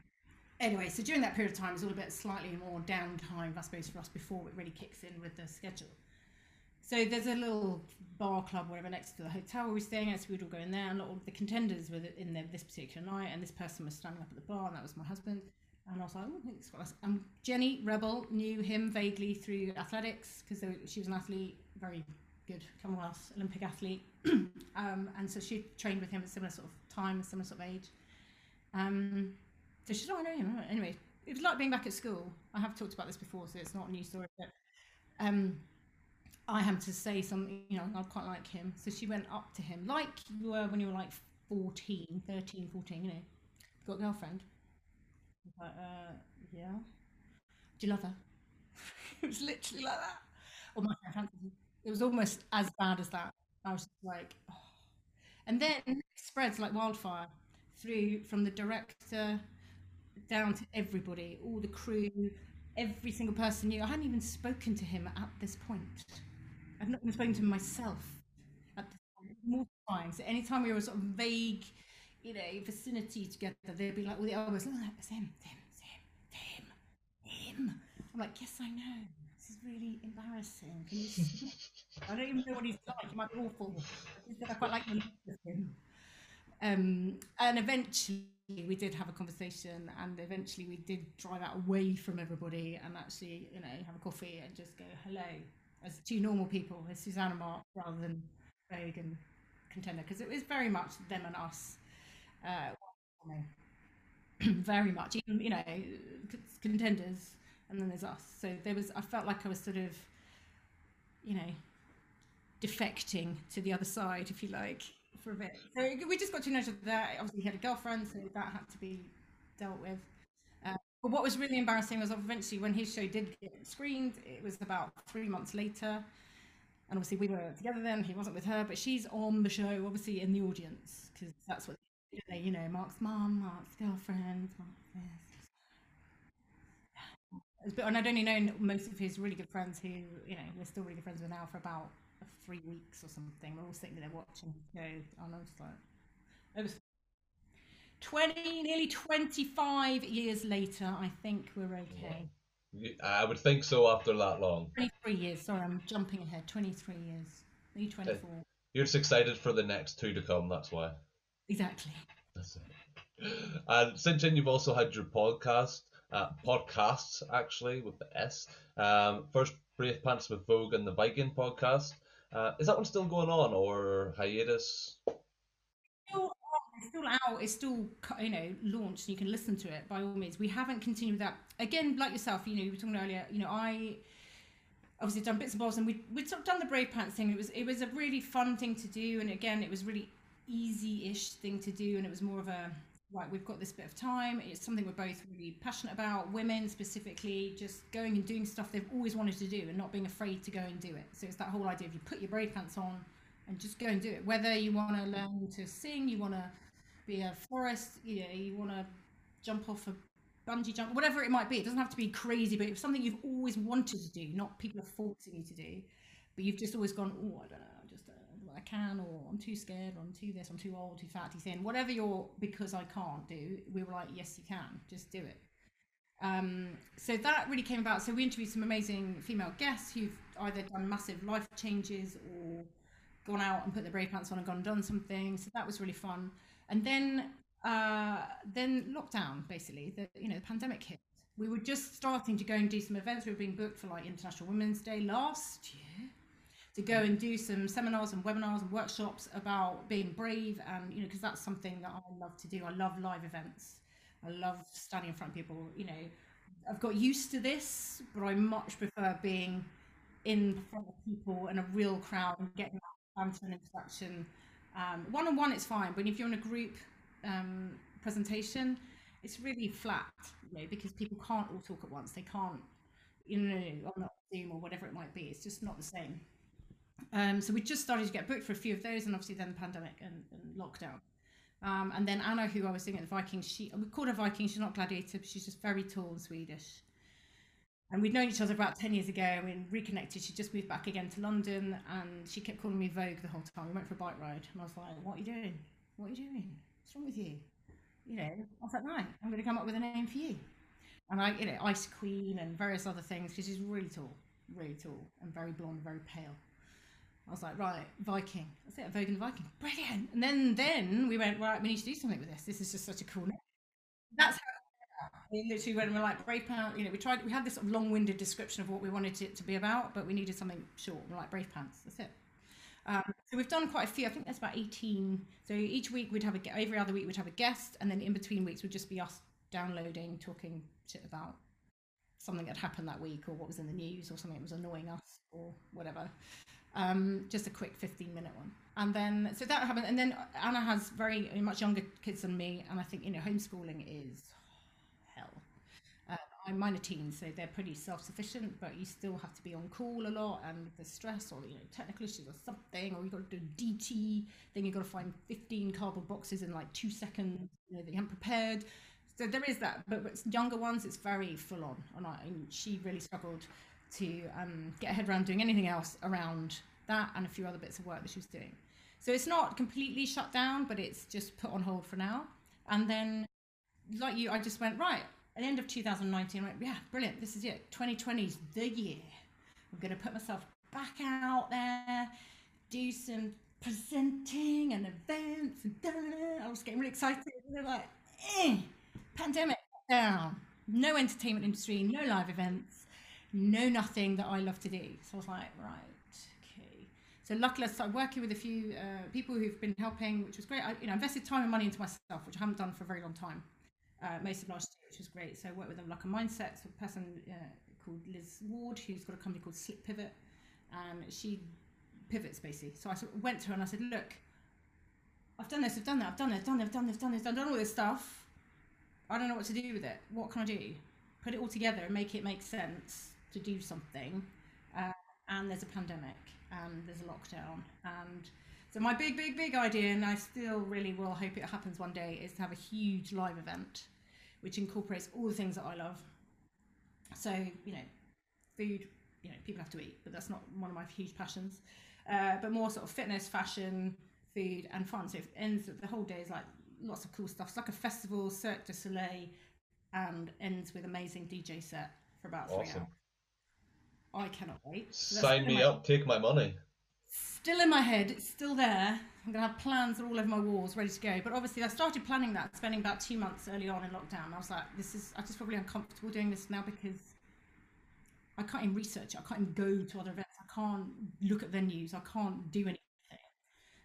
anyway, so during that period of time, it's all a bit slightly more downtime, I suppose, for us before it really kicks in with the schedule. So there's a little bar club, whatever, next to the hotel where we're staying at. So we'd all go in there, and a lot of the contenders were in there this particular night, and this person was standing up at the bar, and that was my husband. And I was like. And Jenny Rebel knew him vaguely through athletics because she was an athlete, very good Commonwealth Olympic athlete. um, and so she trained with him at similar sort of time, similar sort of age. Um, so she said, oh, I know him. Anyway, it was like being back at school. I have talked about this before, so it's not a new story. But um, I had to say something, you know, I quite like him. So she went up to him, like you were when you were like 14, 13, 14, you know, got a girlfriend. Like, uh, yeah. Do you love her? it was literally like that. Or my fancied It was almost as bad as that. I was like, oh. And then it spreads like wildfire through from the director down to everybody, all the crew, every single person knew. I hadn't even spoken to him at this point. I've not even spoken to myself at this point. Mortifying. So anytime we were sort of vague, you know, vicinity together, they'd be like, all the others, oh, it's him, him, him, him, him. I'm like, yes, I know. This is really embarrassing. I don't even know what he's like. He might be awful. I quite like him. Um, and eventually we did have a conversation and eventually we did drive out away from everybody and actually, you know, have a coffee and just go hello as two normal people, as Susanna Mark rather than Vogue and Contender, because it was very much them and us. Uh, very much, even, you know, contenders and then there's us. So there was, I felt like I was sort of, you know, defecting to the other side, if you like for a bit. So we just got to know each other. Obviously, he had a girlfriend, so that had to be dealt with. Uh, but what was really embarrassing was eventually when his show did get screened, it was about three months later. And obviously, we were together then. He wasn't with her, but she's on the show, obviously in the audience, because that's what you know, Mark's mum, Mark's girlfriend, Mark's this. But, and I'd only known most of his really good friends who, you know, we're still really good friends with now for about three weeks or something. We're all sitting there watching go, and I was like, it was 20, nearly 25 years later, I think we're okay. I would think so after that long. 23 years, sorry, I'm jumping ahead. 23 years, maybe 24. You're just excited for the next two to come, that's why. Exactly. That's it. And since then, you've also had your podcast, uh, podcasts actually with the S. Um, first, Brave Pants with Vogue and the Viking podcast. Uh, is that one still going on or hiatus? Still, it's still out. It's still you know launched. And you can listen to it by all means. We haven't continued that again. Like yourself, you know, you were talking earlier. You know, I obviously done bits and bobs, and we we'd sort of done the brave pants thing. It was it was a really fun thing to do, and again, it was really easy-ish thing to do, and it was more of a right, we've got this bit of time. It's something we're both really passionate about. Women specifically, just going and doing stuff they've always wanted to do and not being afraid to go and do it. So it's that whole idea of you put your brave pants on and just go and do it. Whether you want to learn to sing, you want to be a florist, you know, you want to jump off a bungee jump, whatever it might be. It doesn't have to be crazy, but it's something you've always wanted to do, not people are forcing you to do. But you've just always gone, oh, I don't know I can, or I'm too scared, or I'm too this, I'm too old, too fat, too thin, whatever you're because I can't do, we were like, yes, you can, just do it. Um, so that really came about. So we interviewed some amazing female guests who've either done massive life changes or gone out and put their brave pants on and gone and done something. So that was really fun. And then uh, then lockdown, basically, the you know the pandemic hit. We were just starting to go and do some events. We were being booked for like International Women's Day last year to go and do some seminars and webinars and workshops about being brave and you know because that's something that I love to do. I love live events. I love standing in front of people. You know, I've got used to this, but I much prefer being in front of people and a real crowd and getting that banter interaction. One on one, it's fine, but if you're in a group um, presentation, it's really flat, you know, because people can't all talk at once. They can't, you know, on Zoom or whatever it might be. It's just not the same. Um, so we just started to get booked for a few of those, and obviously then the pandemic and, and lockdown. Um, and then Anna, who I was doing at the Vikings, she we called her Viking. She's not gladiator, but she's just very tall and Swedish. And we'd known each other about ten years ago, and we reconnected. She just moved back again to London, and she kept calling me Vogue the whole time. We went for a bike ride, and I was like, "What are you doing? What are you doing? What's wrong with you?" You know, I was like, "Right, I'm going to come up with a name for you." And I, you know, Ice Queen and various other things because she's really tall, really tall, and very blonde, very pale. I was like, right, Viking. That's it, Vogue and Viking. Brilliant. And then then we went, right, we need to do something with this. This is just such a cool name. That's how we literally went and we're like, Brave Pants, you know, we tried, we had this sort of long winded description of what we wanted it to be about, but we needed something short. We're like, Brave Pants. That's it. Um, so we've done quite a few. I think there's about 18. So each week we'd have a, every other week we'd have a guest, and then in between weeks would just be us downloading, talking shit about something that happened that week or what was in the news or something that was annoying us or whatever um, just a quick 15 minute one. And then, so that happened. And then Anna has very much younger kids than me. And I think, you know, homeschooling is hell. Uh, I'm minor teens, so they're pretty self sufficient, but you still have to be on call a lot and the stress or, you know, technical issues or something, or you've got to do DT, then you've got to find 15 cardboard boxes in like two seconds, you know, that you haven't prepared so there is that, but younger ones, it's very full on. And, I, and she really struggled to um, get head around doing anything else around that and a few other bits of work that she was doing. So it's not completely shut down, but it's just put on hold for now. And then, like you, I just went right at the end of 2019. I went, yeah, brilliant. This is it. 2020 is the year. I'm going to put myself back out there, do some presenting and events. And I was getting really excited. And they're like, eh, pandemic down, no entertainment industry, no live events, no nothing that I love to do. So I was like, right, okay. So luckily, I started working with a few uh, people who've been helping, which was great. I, you know, invested time and money into myself, which I haven't done for a very long time. Uh, most of last year, which was great. So I worked with them like a mindset so a person uh, called Liz Ward, who's got a company called Slip Pivot, and she pivots basically. So I sort of went to her and I said, look, I've done this, I've done that, I've done this, done I've done this, done this, done all this stuff. I don't know what to do with it. What can I do? Put it all together and make it make sense to do something. Uh, and there's a pandemic and there's a lockdown. And so my big, big, big idea, and I still really will hope it happens one day, is to have a huge live event which incorporates all the things that I love. So, you know, food, you know, people have to eat, but that's not one of my huge passions. Uh, but more sort of fitness, fashion, food, and fun. So it ends the whole day is like lots of cool stuff. It's like a festival, Cirque du Soleil, and ends with amazing DJ set for about three hours. I cannot wait. That's Sign me up. Take my money. Still in my head, it's still there. I'm gonna have plans all over my walls, ready to go. But obviously, I started planning that, spending about two months early on in lockdown. I was like, this is, I'm just probably uncomfortable doing this now because I can't even research. I can't even go to other events. I can't look at venues. I can't do anything.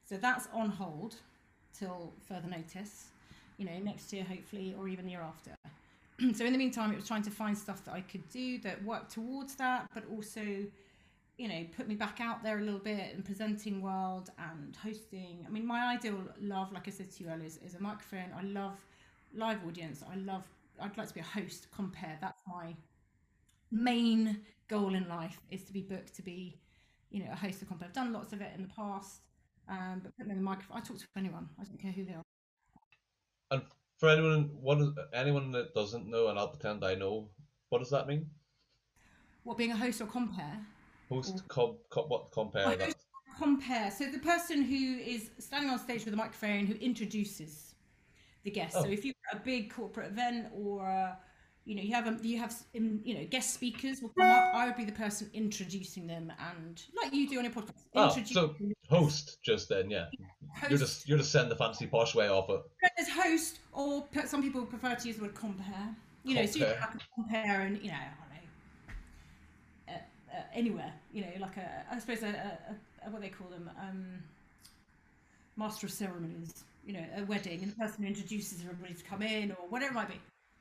So that's on hold till further notice. You know, next year hopefully, or even the year after. so in the meantime, it was trying to find stuff that I could do that worked towards that, but also, you know, put me back out there a little bit and presenting world and hosting. I mean, my ideal love, like I said to you earlier, is, is a microphone. I love live audience. I love. I'd like to be a host. Compère. That's my main goal in life is to be booked to be, you know, a host of compère. I've done lots of it in the past, um, but putting in the microphone, I talk to anyone. I don't care who they are. And for anyone, what is, anyone that doesn't know, and I'll pretend I know, what does that mean? What being a host or compère? Host, com, com, what compère Oh, that? host- compère. So the person who is standing on stage with a microphone who introduces the guest. So Oh. if you're a big corporate event or uh, you know you have a, you have um, you know guest speakers will come up. I would be the person introducing them and like you do on your podcast. Oh, so host just then, yeah. You're host, just you're just sending the fancy posh way off it. as host or some people prefer to use the word compère. You know, so you Compère. can compère and you know I don't know. Uh, uh, anywhere, you know, like a, I suppose a, a, a what they call them, um, master of ceremonies. You know, a wedding, and the person who introduces everybody to come in, or whatever it might be.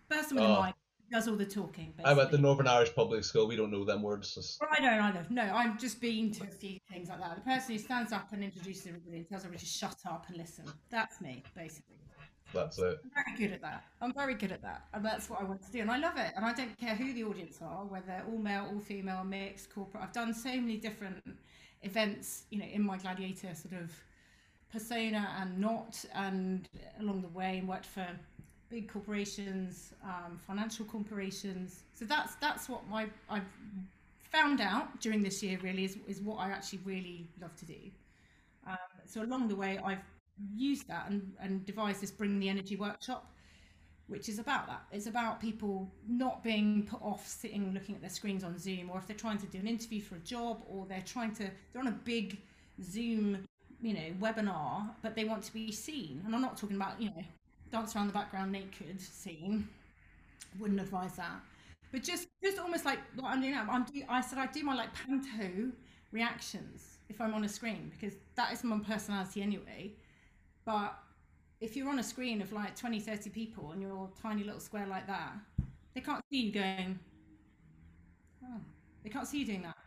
Person with Oh. a mic does all the talking. Basically. I went to Northern Irish Public School. We don't know them words. Just, Well, I don't either. No, I'm just being to a few things like that. The person who stands up and introduces everybody and tells everybody to shut up and listen. That's me, basically. that's it. I'm very good at that. I'm very good at that. And that's what I want to do. And I love it. And I don't care who the audience are, whether all male, all female, mixed, corporate. I've done so many different events, you know, in my gladiator sort of persona and not, and along the way, and worked for big corporations, um, financial corporations. So that's that's what my I've found out during this year really is, is what I actually really love to do. Um, so along the way, I've used that and, and devised this Bring the Energy workshop, which is about that. It's about people not being put off sitting looking at their screens on Zoom, or if they're trying to do an interview for a job, or they're trying to they're on a big Zoom, you know, webinar, but they want to be seen. And I'm not talking about you know dance around the background naked scene. Wouldn't advise that. But just just almost like what I'm doing now. I'm do, I said I do my like panto reactions if I'm on a screen because that is my personality anyway. But if you're on a screen of like 20, 30 people and you're a tiny little square like that, they can't see you going, oh, they can't see you doing that.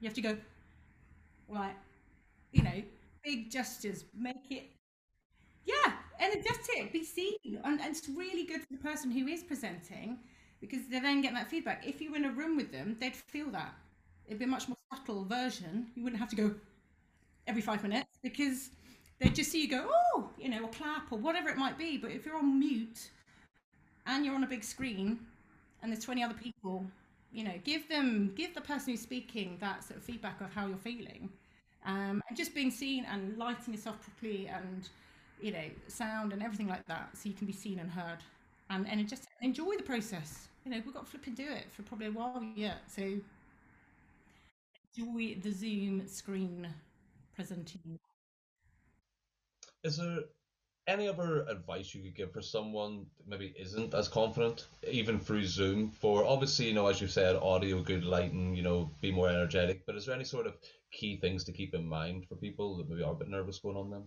You have to go, like, you know, big gestures, make it, yeah, energetic, be seen. And, and it's really good for the person who is presenting because they're then getting that feedback. If you were in a room with them, they'd feel that. It'd be a much more subtle version. You wouldn't have to go every five minutes because they'd just see you go, oh, you know, or clap or whatever it might be. But if you're on mute, and you're on a big screen and there's 20 other people you know give them give the person who's speaking that sort of feedback of how you're feeling um, and just being seen and lighting yourself properly and you know sound and everything like that so you can be seen and heard and and just enjoy the process you know we've got to flip and do it for probably a while yet so enjoy the zoom screen presenting is there any other advice you could give for someone that maybe isn't as confident, even through Zoom? For obviously, you know, as you said, audio, good lighting, you know, be more energetic. But is there any sort of key things to keep in mind for people that maybe are a bit nervous going on them?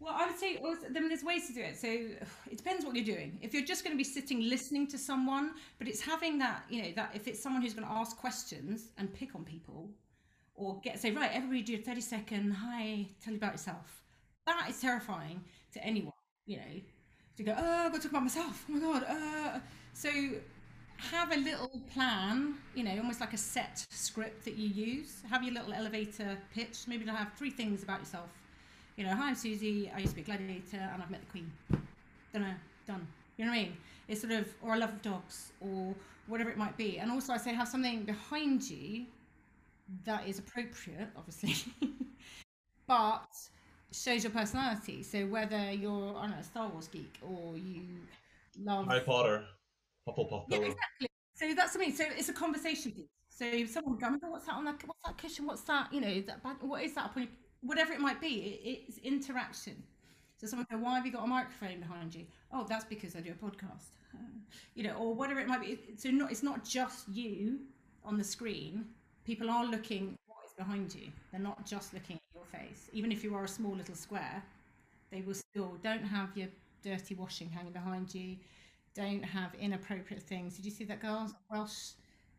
Well, I would say also, I mean, there's ways to do it. So it depends what you're doing. If you're just going to be sitting listening to someone, but it's having that, you know, that if it's someone who's going to ask questions and pick on people, or get say right, everybody do a 30 second hi, tell you about yourself. That is terrifying to anyone, you know, to go, oh, I've got to talk about myself. Oh my God. Uh. So have a little plan, you know, almost like a set script that you use. Have your little elevator pitch. Maybe to have three things about yourself. You know, hi, I'm Susie. I used to be a gladiator and I've met the Queen. Don't done. You know what I mean? It's sort of, or a love of dogs, or whatever it might be. And also, I say have something behind you that is appropriate, obviously, but shows your personality. So whether you're I don't know a Star Wars geek or you love Harry Potter, Hufflepuff yeah, exactly. So that's something. So it's a conversation piece. So if someone would go, oh, what's that on that? What's that cushion? What's that? You know, that what is that? Whatever it might be, it, it's interaction. So someone go, why have you got a microphone behind you? Oh, that's because I do a podcast. Uh, you know, or whatever it might be. So not it's not just you on the screen. People are looking what is behind you. They're not just looking at your face. Even if you are a small little square, they will still don't have your dirty washing hanging behind you. Don't have inappropriate things. Did you see that girl Welsh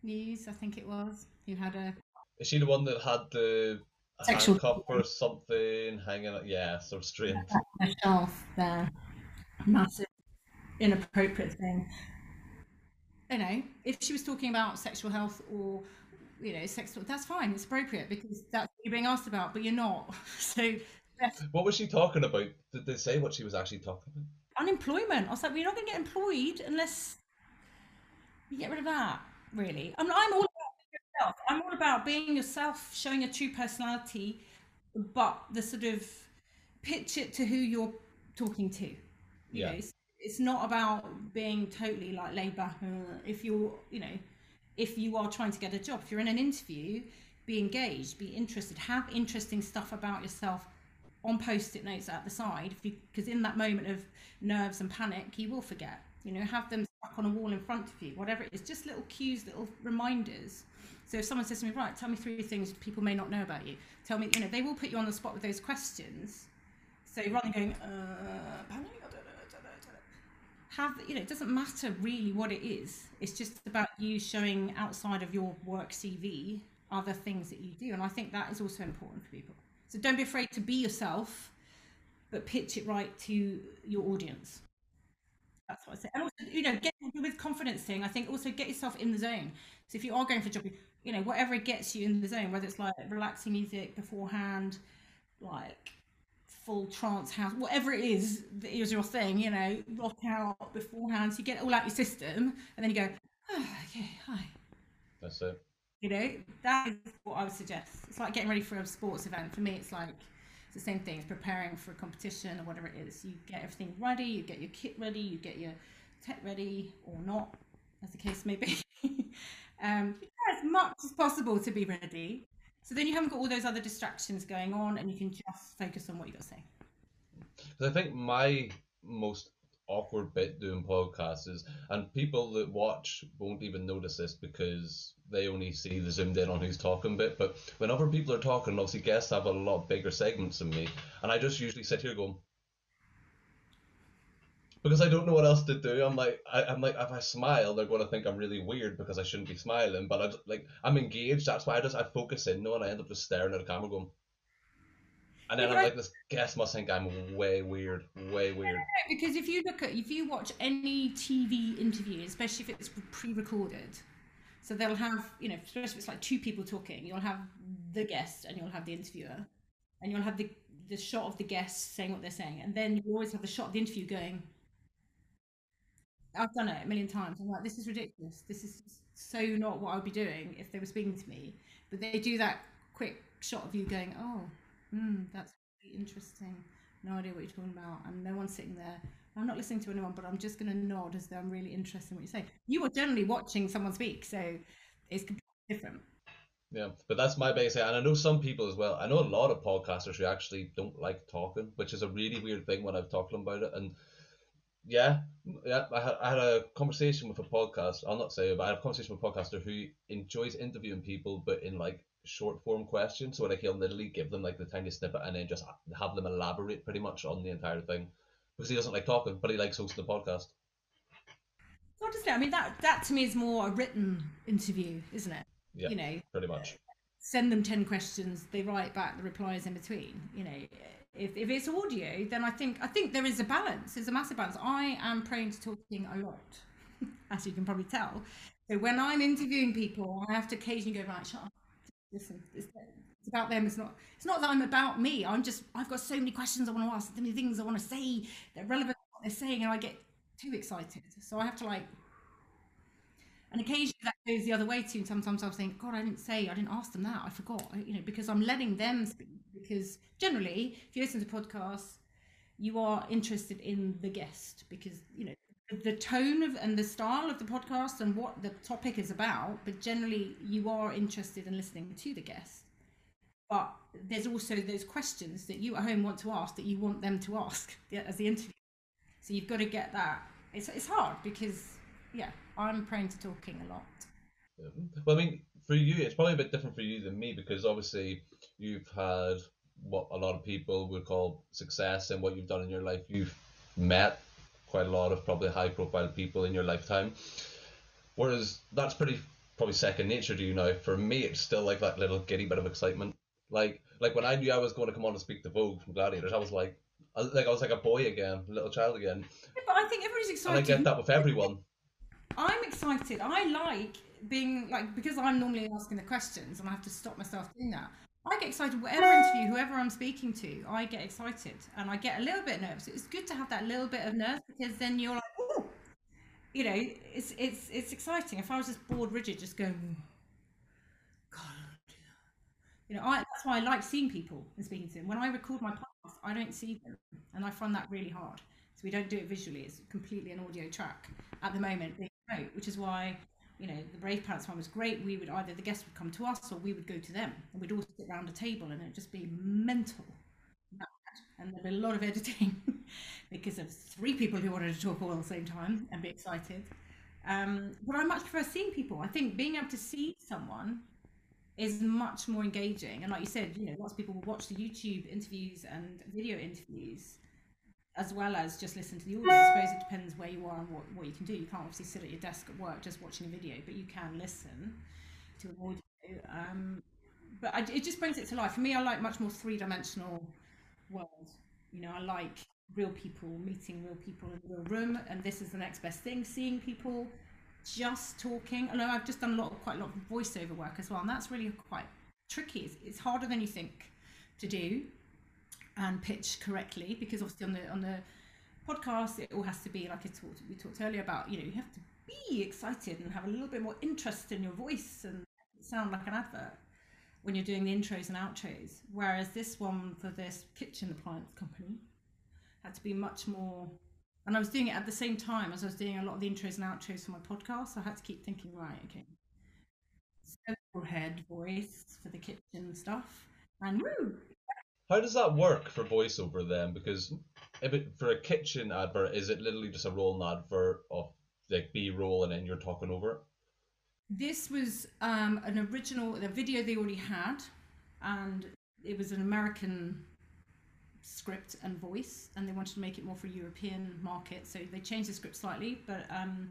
News? I think it was. Who had a. Is she the one that had the Sexual cup or something hanging? Yeah, so strange. A shelf there, massive inappropriate thing. You know, if she was talking about sexual health or you know, sex that's fine. It's appropriate because that's what you're being asked about, but you're not. So. What was she talking about? Did they say what she was actually talking about? Unemployment. I was like, we're not going to get employed unless you get rid of that. Really, I mean, I'm all yourself. I'm all about being yourself, showing a true personality, but the sort of pitch it to who you're talking to. You yeah. Know, it's, it's not about being totally like laid back. Uh, if you're, you know, if you are trying to get a job. If you're in an interview, be engaged, be interested, have interesting stuff about yourself on post-it notes at the side because in that moment of nerves and panic you will forget you know have them on a wall in front of you whatever it is just little cues little reminders. So if someone says to me right tell me three things people may not know about you tell me you know they will put you on the spot with those questions. So rather than going uh, have you know it doesn't matter really what it is. It's just about you showing outside of your work cv other things that you do and i think that is also important for people. So don't be afraid to be yourself but pitch it right to your audience that's what i say and also you know get with confidence thing i think also get yourself in the zone so if you are going for a job you know whatever gets you in the zone whether it's like relaxing music beforehand like full trance house, whatever it is that is your thing, you know, rock out beforehand. So you get it all out your system and then you go, oh, okay, hi. That's it. You know, that is what I would suggest. It's like getting ready for a sports event. For me, it's like it's the same thing. It's preparing for a competition or whatever it is. You get everything ready, you get your kit ready, you get your tech ready or not, as the case may be. um, as much as possible to be ready so then you haven't got all those other distractions going on, and you can just focus on what you've got to say. I think my most awkward bit doing podcasts is, and people that watch won't even notice this because they only see the zoomed in on who's talking bit. But when other people are talking, obviously guests have a lot bigger segments than me, and I just usually sit here going, because I don't know what else to do. I'm like, I, am like, if I smile, they're going to think I'm really weird because I shouldn't be smiling. But I like, I'm engaged. That's why I just I focus in, no, and I end up just staring at the camera, going. And then I'm like, this guest must think I'm way weird, way weird. because if you look at, if you watch any TV interview, especially if it's pre-recorded, so they'll have, you know, especially if it's like two people talking, you'll have the guest and you'll have the interviewer, and you'll have the the shot of the guest saying what they're saying, and then you always have the shot of the interview going I've done it a million times. I'm like, this is ridiculous. This is so not what I would be doing if they were speaking to me. But they do that quick shot of you going, oh, mm, that's really interesting. No idea what you're talking about. And no one's sitting there. I'm not listening to anyone, but I'm just going to nod as though I'm really interested in what you say. You are generally watching someone speak, so it's completely different. Yeah, but that's my thing. And I know some people as well. I know a lot of podcasters who actually don't like talking, which is a really weird thing when I've talked to them about it. And yeah, yeah, I had, I had a conversation with a podcast. I'll not say it, but I had a conversation with a podcaster who enjoys interviewing people, but in like short form questions. So like he'll literally give them like the tiny snippet and then just have them elaborate pretty much on the entire thing because he doesn't like talking, but he likes hosting the podcast. Honestly, I mean that that to me is more a written interview, isn't it? Yeah, you know, pretty much. Uh, send them ten questions, they write back the replies in between. You know, if, if it's audio, then I think I think there is a balance. There's a massive balance. I am prone to talking a lot, as you can probably tell. So when I'm interviewing people, I have to occasionally go right, shut up, listen. It's, it's about them. It's not. It's not that I'm about me. I'm just. I've got so many questions I want to ask. So many things I want to say. They're relevant to what they're saying, and I get too excited. So I have to like. And occasionally that goes the other way too. And sometimes I'll think, God, I didn't say, I didn't ask them that. I forgot. You know, because I'm letting them speak because generally, if you listen to podcasts, you are interested in the guest because you know the tone of and the style of the podcast and what the topic is about. But generally, you are interested in listening to the guest. But there's also those questions that you at home want to ask that you want them to ask as the interview. So you've got to get that. It's it's hard because yeah, I'm prone to talking a lot. Well, I mean, for you, it's probably a bit different for you than me because obviously you've had what a lot of people would call success and what you've done in your life. You've met quite a lot of probably high profile people in your lifetime. Whereas that's pretty probably second nature to you now. For me, it's still like that little giddy bit of excitement. Like like when I knew I was going to come on and speak to Vogue from Gladiators, I was like, I, like I was like a boy again, a little child again. Yeah, but I think everybody's excited. And I get that with everyone. I'm excited. I like being like because I'm normally asking the questions and I have to stop myself doing that. I get excited whatever interview, whoever I'm speaking to, I get excited and I get a little bit nervous. It's good to have that little bit of nerves because then you're like, oh, you know, it's it's it's exciting. If I was just bored, rigid, just going, God, you know, I, that's why I like seeing people and speaking to them. When I record my podcast, I don't see them, and I find that really hard. So we don't do it visually; it's completely an audio track at the moment, which is why you know, the Brave Pants one was great. We would either the guests would come to us or we would go to them, and we'd all sit around a table, and it'd just be mental. And there'd be a lot of editing because of three people who wanted to talk all at the same time and be excited. Um, but I much prefer seeing people. I think being able to see someone is much more engaging. And like you said, you know, lots of people will watch the YouTube interviews and video interviews as well as just listen to the audio. I suppose it depends where you are and what, what you can do. You can't obviously sit at your desk at work just watching a video, but you can listen to audio. Um, but I, it just brings it to life. For me, I like much more three dimensional world. You know, I like real people, meeting real people in a real room, and this is the next best thing. Seeing people just talking. Know I've just done a lot of quite a lot of voiceover work as well, and that's really quite tricky. It's, it's harder than you think to do and pitch correctly because obviously on the on the podcast it all has to be like I talked we talked earlier about you know you have to be excited and have a little bit more interest in your voice and sound like an advert when you're doing the intros and outros. Whereas this one for this kitchen appliance company had to be much more and I was doing it at the same time as I was doing a lot of the intros and outros for my podcast so I had to keep thinking right okay. Head voice for the kitchen stuff. And woo how does that work for voiceover then? Because if it, for a kitchen advert, is it literally just a rolling advert of like B roll and then you're talking over it? This was um, an original, a video they already had, and it was an American script and voice, and they wanted to make it more for European market, so they changed the script slightly, but um,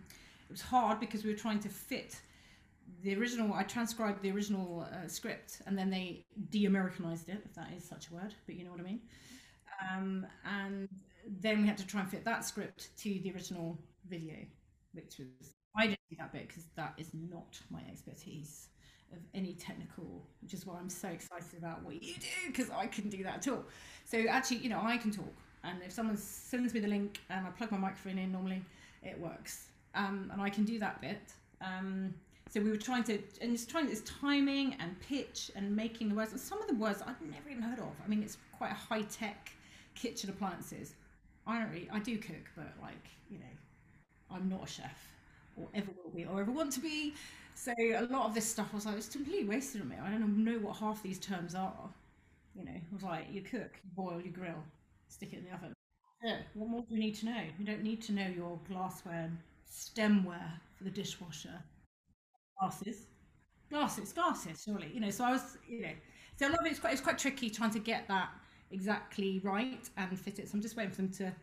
it was hard because we were trying to fit the original i transcribed the original uh, script and then they de-americanized it if that is such a word but you know what i mean. Um, and then we had to try and fit that script to the original video which was i didn't do that bit because that is not my expertise of any technical which is why i'm so excited about what you do because i couldn't do that at all. So actually you know i can talk and if someone sends me the link and i plug my microphone in normally it works, um, and I can do that bit. Um, so we were trying to, and it's trying, it's timing and pitch and making the words. And some of the words I've never even heard of. I mean, it's quite a high tech kitchen appliances. I don't really, I do cook, but like, you know, I'm not a chef or ever will be or ever want to be. So a lot of this stuff was like, it's completely wasted on me. I don't know what half these terms are. You know, it was like, you cook, you boil, you grill, stick it in the oven. Yeah, what more do you need to know? You don't need to know your glassware and stemware for the dishwasher. Glasses. Glasses, glasses, surely. You know, so I was, you know, so a lot of it's quite, it's quite tricky trying to get that exactly right and fit it. So I'm just waiting for them to,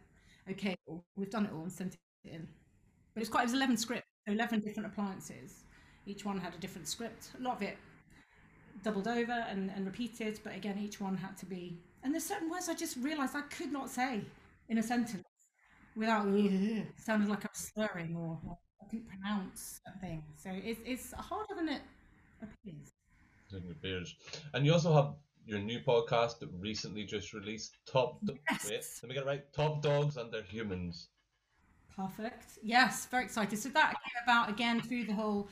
okay, we've done it all and sent it in. But it's quite, it was 11 scripts, 11 different appliances. Each one had a different script. A lot of it doubled over and, and repeated, but again, each one had to be. And there's certain words I just realised I could not say in a sentence without sounding like I was slurring or, or Couldn't pronounce something. So it's, it's harder than it appears. Than it appears. And you also have your new podcast that recently just released, Top. Do- Yes. Wait, let me get it right. Top dogs and their humans. Perfect. Yes, very excited. So that came about again through the whole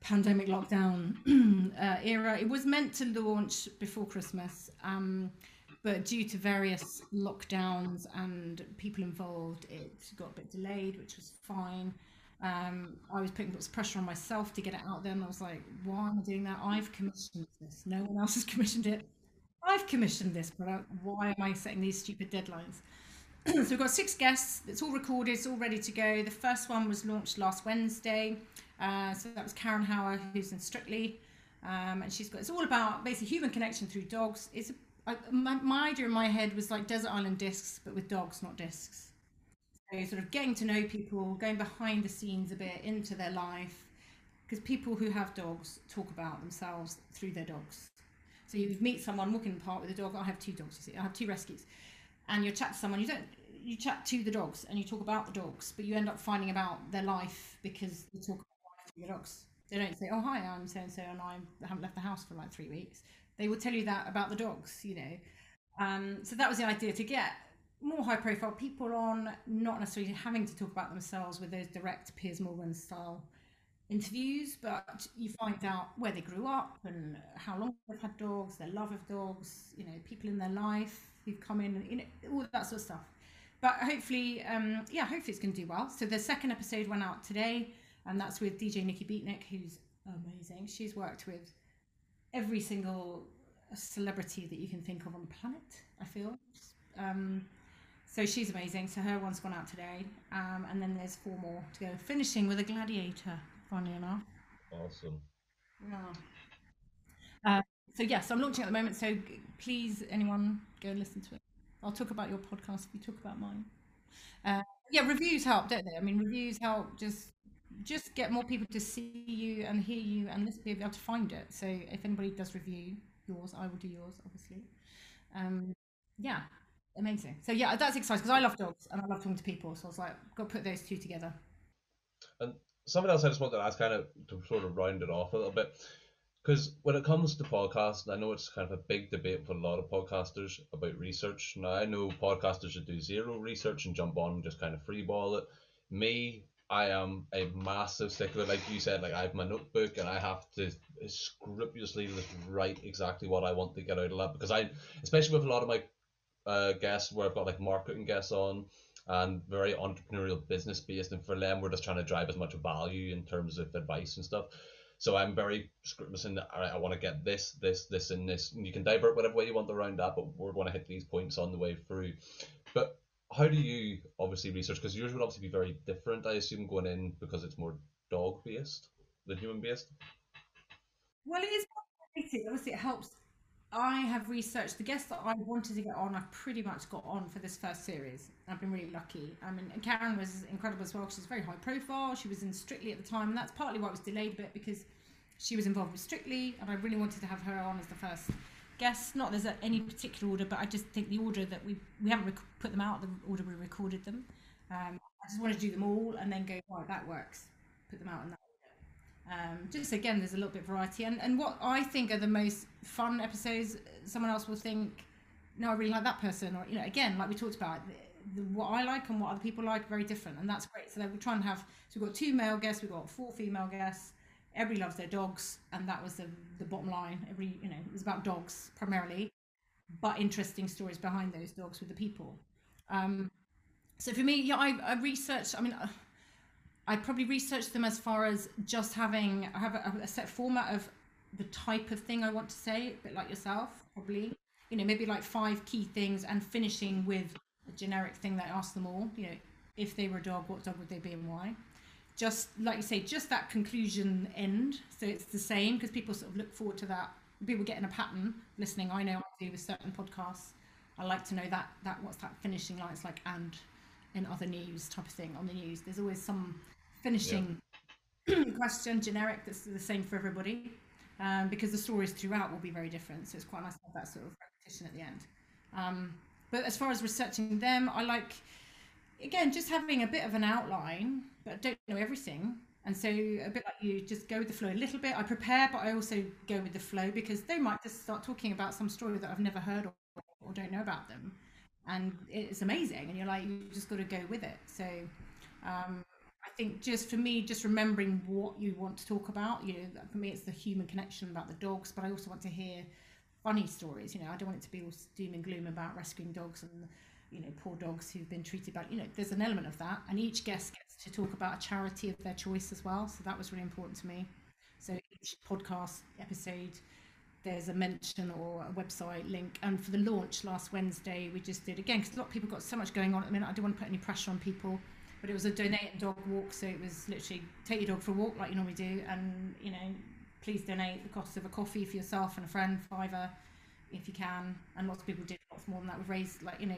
pandemic lockdown uh, era. It was meant to launch before Christmas, um, but due to various lockdowns and people involved, it got a bit delayed, which was fine. Um, I was putting lots of pressure on myself to get it out there, and I was like, "Why am I doing that? I've commissioned this. No one else has commissioned it. I've commissioned this product. Why am I setting these stupid deadlines?" so we've got six guests. It's all recorded. It's all ready to go. The first one was launched last Wednesday. Uh, so that was Karen Hauer, who's in Strictly, um, and she's got. It's all about basically human connection through dogs. It's a, I, my, my idea in my head was like Desert Island Discs, but with dogs, not discs. So sort of getting to know people, going behind the scenes a bit into their life, because people who have dogs talk about themselves through their dogs. So you meet someone walking in the park with a dog. I have two dogs. You see, I have two rescues and you chat to someone you don't you chat to the dogs and you talk about the dogs but you end up finding about their life because you talk about your dogs they don't say oh hi i'm so and so and i haven't left the house for like three weeks they will tell you that about the dogs you know um, so that was the idea to get more high profile people on not necessarily having to talk about themselves with those direct piers morgan style interviews but you find out where they grew up and how long they've had dogs their love of dogs you know people in their life who've come in you know all that sort of stuff. But hopefully um yeah hopefully it's going to do well. So the second episode went out today and that's with dj nikki beatnik who's amazing. She's worked with every single celebrity that you can think of on the planet i feel. Um so she's amazing so her one's gone out today um and then there's four more to go finishing with a gladiator funnily enough Awesome. yeah. Uh, so yes, I'm launching at the moment. So please, anyone, go and listen to it. I'll talk about your podcast if you talk about mine. Uh, yeah, reviews help, don't they? I mean, reviews help just just get more people to see you and hear you and listen, be able to find it. So if anybody does review yours, I will do yours, obviously. Um, yeah, amazing. So yeah, that's exciting because I love dogs and I love talking to people. So I was like, got to put those two together. And something else I just wanted to ask, kind of to sort of round it off a little bit, because when it comes to podcasts, I know it's kind of a big debate for a lot of podcasters about research. Now I know podcasters that do zero research and jump on and just kind of freeball it. Me, I am a massive stickler, like you said. Like I have my notebook and I have to scrupulously just write exactly what I want to get out of that because I, especially with a lot of my uh, guests where I've got like marketing guests on and very entrepreneurial business based. And for them we're just trying to drive as much value in terms of advice and stuff. So i'm very scrupulous in that all right, i want to get this this this and this. And you can divert whatever way you want around that but we're going to hit these points on the way through. But how do you obviously research? Because yours would obviously be very different i assume going in because it's more dog based than human based Well, it is. Obviously, it helps. I have researched the guests that I wanted to get on. I've pretty much got on for this first series. I've been really lucky. I mean, Karen was incredible as well. She's very high profile. She was in Strictly at the time, and that's partly why it was delayed a bit because she was involved with Strictly, and I really wanted to have her on as the first guest. Not there's any particular order, but I just think the order that we we haven't rec- put them out, the order we recorded them. Um, I just wanted to do them all and then go, right, that works. Put them out in that um, just again, there's a little bit of variety, and and what I think are the most fun episodes, someone else will think, no, I really like that person, or you know, again, like we talked about, the, what I like and what other people like very different, and that's great. So we try and have. So we've got two male guests, we've got four female guests. Everybody loves their dogs, and that was the the bottom line. Every you know, it was about dogs primarily, but interesting stories behind those dogs with the people. Um, so for me, yeah, I, I researched. I mean. I probably researched them as far as just having I have a, a set format of the type of thing I want to say, a bit like yourself, probably. You know, maybe like five key things and finishing with a generic thing that I ask them all. You know, if they were a dog, what dog would they be and why? Just like you say, just that conclusion end. So it's the same because people sort of look forward to that. People get in a pattern listening. I know I do with certain podcasts. I like to know that that what's that finishing line. It's like and in other news type of thing on the news. There's always some finishing yeah. question, generic, that's the same for everybody. Um, because the stories throughout will be very different. So it's quite nice to have that sort of repetition at the end. Um, but as far as researching them, I like, again, just having a bit of an outline, but don't know everything. And so a bit like you, just go with the flow a little bit. I prepare, but I also go with the flow because they might just start talking about some story that I've never heard or don't know about them. And it's amazing. And you're like, you just got to go with it. So um, I think just for me, just remembering what you want to talk about. You know, for me, it's the human connection about the dogs, but I also want to hear funny stories. You know, I don't want it to be all doom and gloom about rescuing dogs and you know poor dogs who've been treated bad. You know, there's an element of that, and each guest gets to talk about a charity of their choice as well. So that was really important to me. So each podcast episode there's a mention or a website link. And for the launch last Wednesday, we just did again because a lot of people got so much going on at the minute. I don't want to put any pressure on people but it was a donate dog walk, so it was literally take your dog for a walk like you normally do, and you know, please donate the cost of a coffee for yourself and a friend, fiver, if you can. And lots of people did lots more than that. We've raised like you know,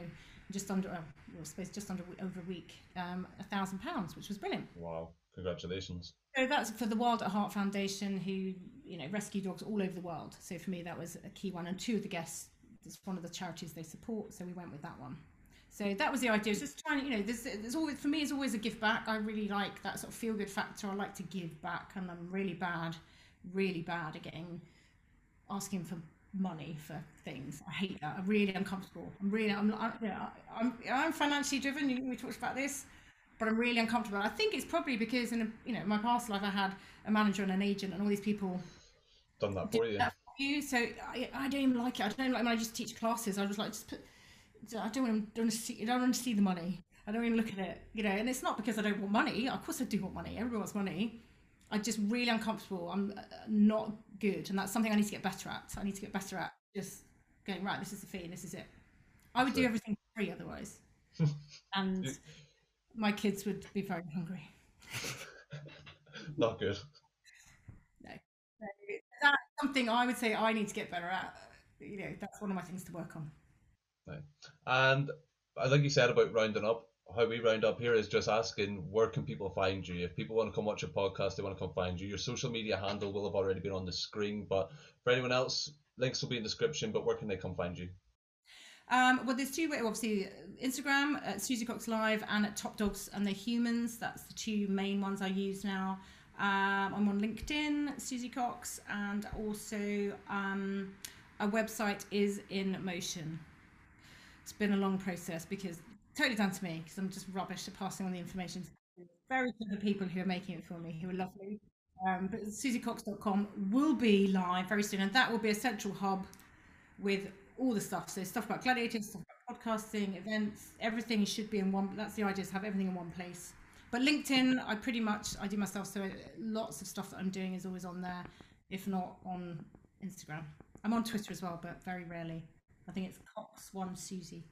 just under, well, I suppose just under over a week, um, a thousand pounds, which was brilliant. Wow! Congratulations. So that's for the Wild at Heart Foundation, who you know rescue dogs all over the world. So for me, that was a key one, and two of the guests. It's one of the charities they support, so we went with that one. So that was the idea. It's just trying, you know, there's, there's always for me, it's always a give back. I really like that sort of feel good factor. I like to give back, and I'm really bad, really bad at getting asking for money for things. I hate that. I'm really uncomfortable. I'm really, I'm, I'm, you know, I'm, I'm financially driven. We talked about this, but I'm really uncomfortable. I think it's probably because in a, you know my past life I had a manager and an agent, and all these people done that for you. That for you. So I, I don't even like it. I don't like when I just teach classes. I just like just put I don't want, don't want to see. I don't want to see the money. I don't even look at it, you know. And it's not because I don't want money. Of course, I do want money. Everyone wants money. I'm just really uncomfortable. I'm uh, not good, and that's something I need to get better at. I need to get better at just going right. This is the fee, and this is it. I would so. do everything free otherwise, and my kids would be very hungry. not good. No, that's something I would say I need to get better at. You know, that's one of my things to work on. Right. And like you said about rounding up, how we round up here is just asking where can people find you? If people want to come watch a podcast, they want to come find you. Your social media handle will have already been on the screen, but for anyone else, links will be in the description. But where can they come find you? Um, well, there's two ways. Obviously, Instagram at Susie Cox Live and at Top Dogs and the Humans. That's the two main ones I use now. Um, I'm on LinkedIn, Susie Cox, and also um, a website is in motion. It's been a long process because totally down to me because I'm just rubbish at passing on the information to very clever people who are making it for me, who are lovely. Um, but susiecox.com will be live very soon, and that will be a central hub with all the stuff. So stuff about gladiators, stuff about podcasting, events, everything should be in one. That's the idea: is have everything in one place. But LinkedIn, I pretty much I do myself, so lots of stuff that I'm doing is always on there, if not on Instagram. I'm on Twitter as well, but very rarely. I think it's Cox One Susie.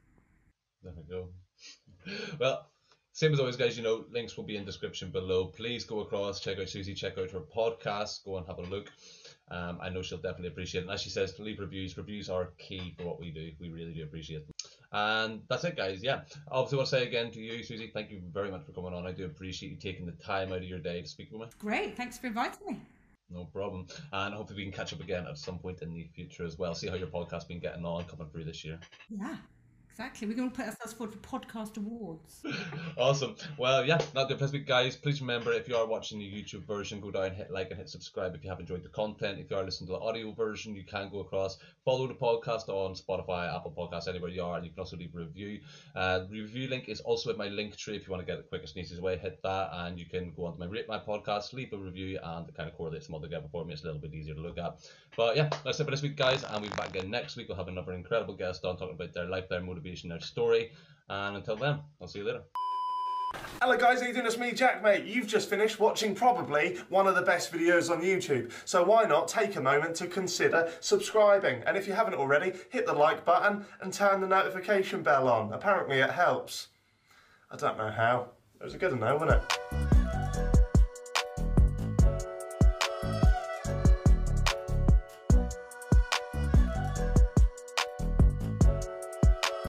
There we go. well, same as always, guys. You know, links will be in description below. Please go across, check out Susie, check out her podcast, go and have a look. Um, I know she'll definitely appreciate it. And as she says, leave reviews. Reviews are key for what we do. We really do appreciate them. And that's it, guys. Yeah. Obviously, want to say again to you, Susie, thank you very much for coming on. I do appreciate you taking the time out of your day to speak with me. Great. Thanks for inviting me. No problem. And hopefully we can catch up again at some point in the future as well. See how your podcast's been getting on coming through this year. Yeah. Exactly. We're going to put ourselves forward for podcast awards. awesome. Well, yeah, not the first week, guys. Please remember if you are watching the YouTube version, go down, hit like, and hit subscribe if you have enjoyed the content. If you are listening to the audio version, you can go across, follow the podcast on Spotify, Apple Podcasts, anywhere you are, and you can also leave a review. Uh, the review link is also in my link tree if you want to get the quickest and easiest way. Hit that, and you can go on to my rate my podcast, leave a review, and it kind of correlate some other together for me. It's a little bit easier to look at. But yeah, that's it for this week, guys, and we'll be back again next week. We'll have another incredible guest on talking about their life, their motivation, their story. And until then, I'll see you later. Hello guys, how you doing? It's me, Jack, mate. You've just finished watching probably one of the best videos on YouTube. So why not take a moment to consider subscribing? And if you haven't already, hit the like button and turn the notification bell on. Apparently it helps. I don't know how. It was a good enough, wasn't it?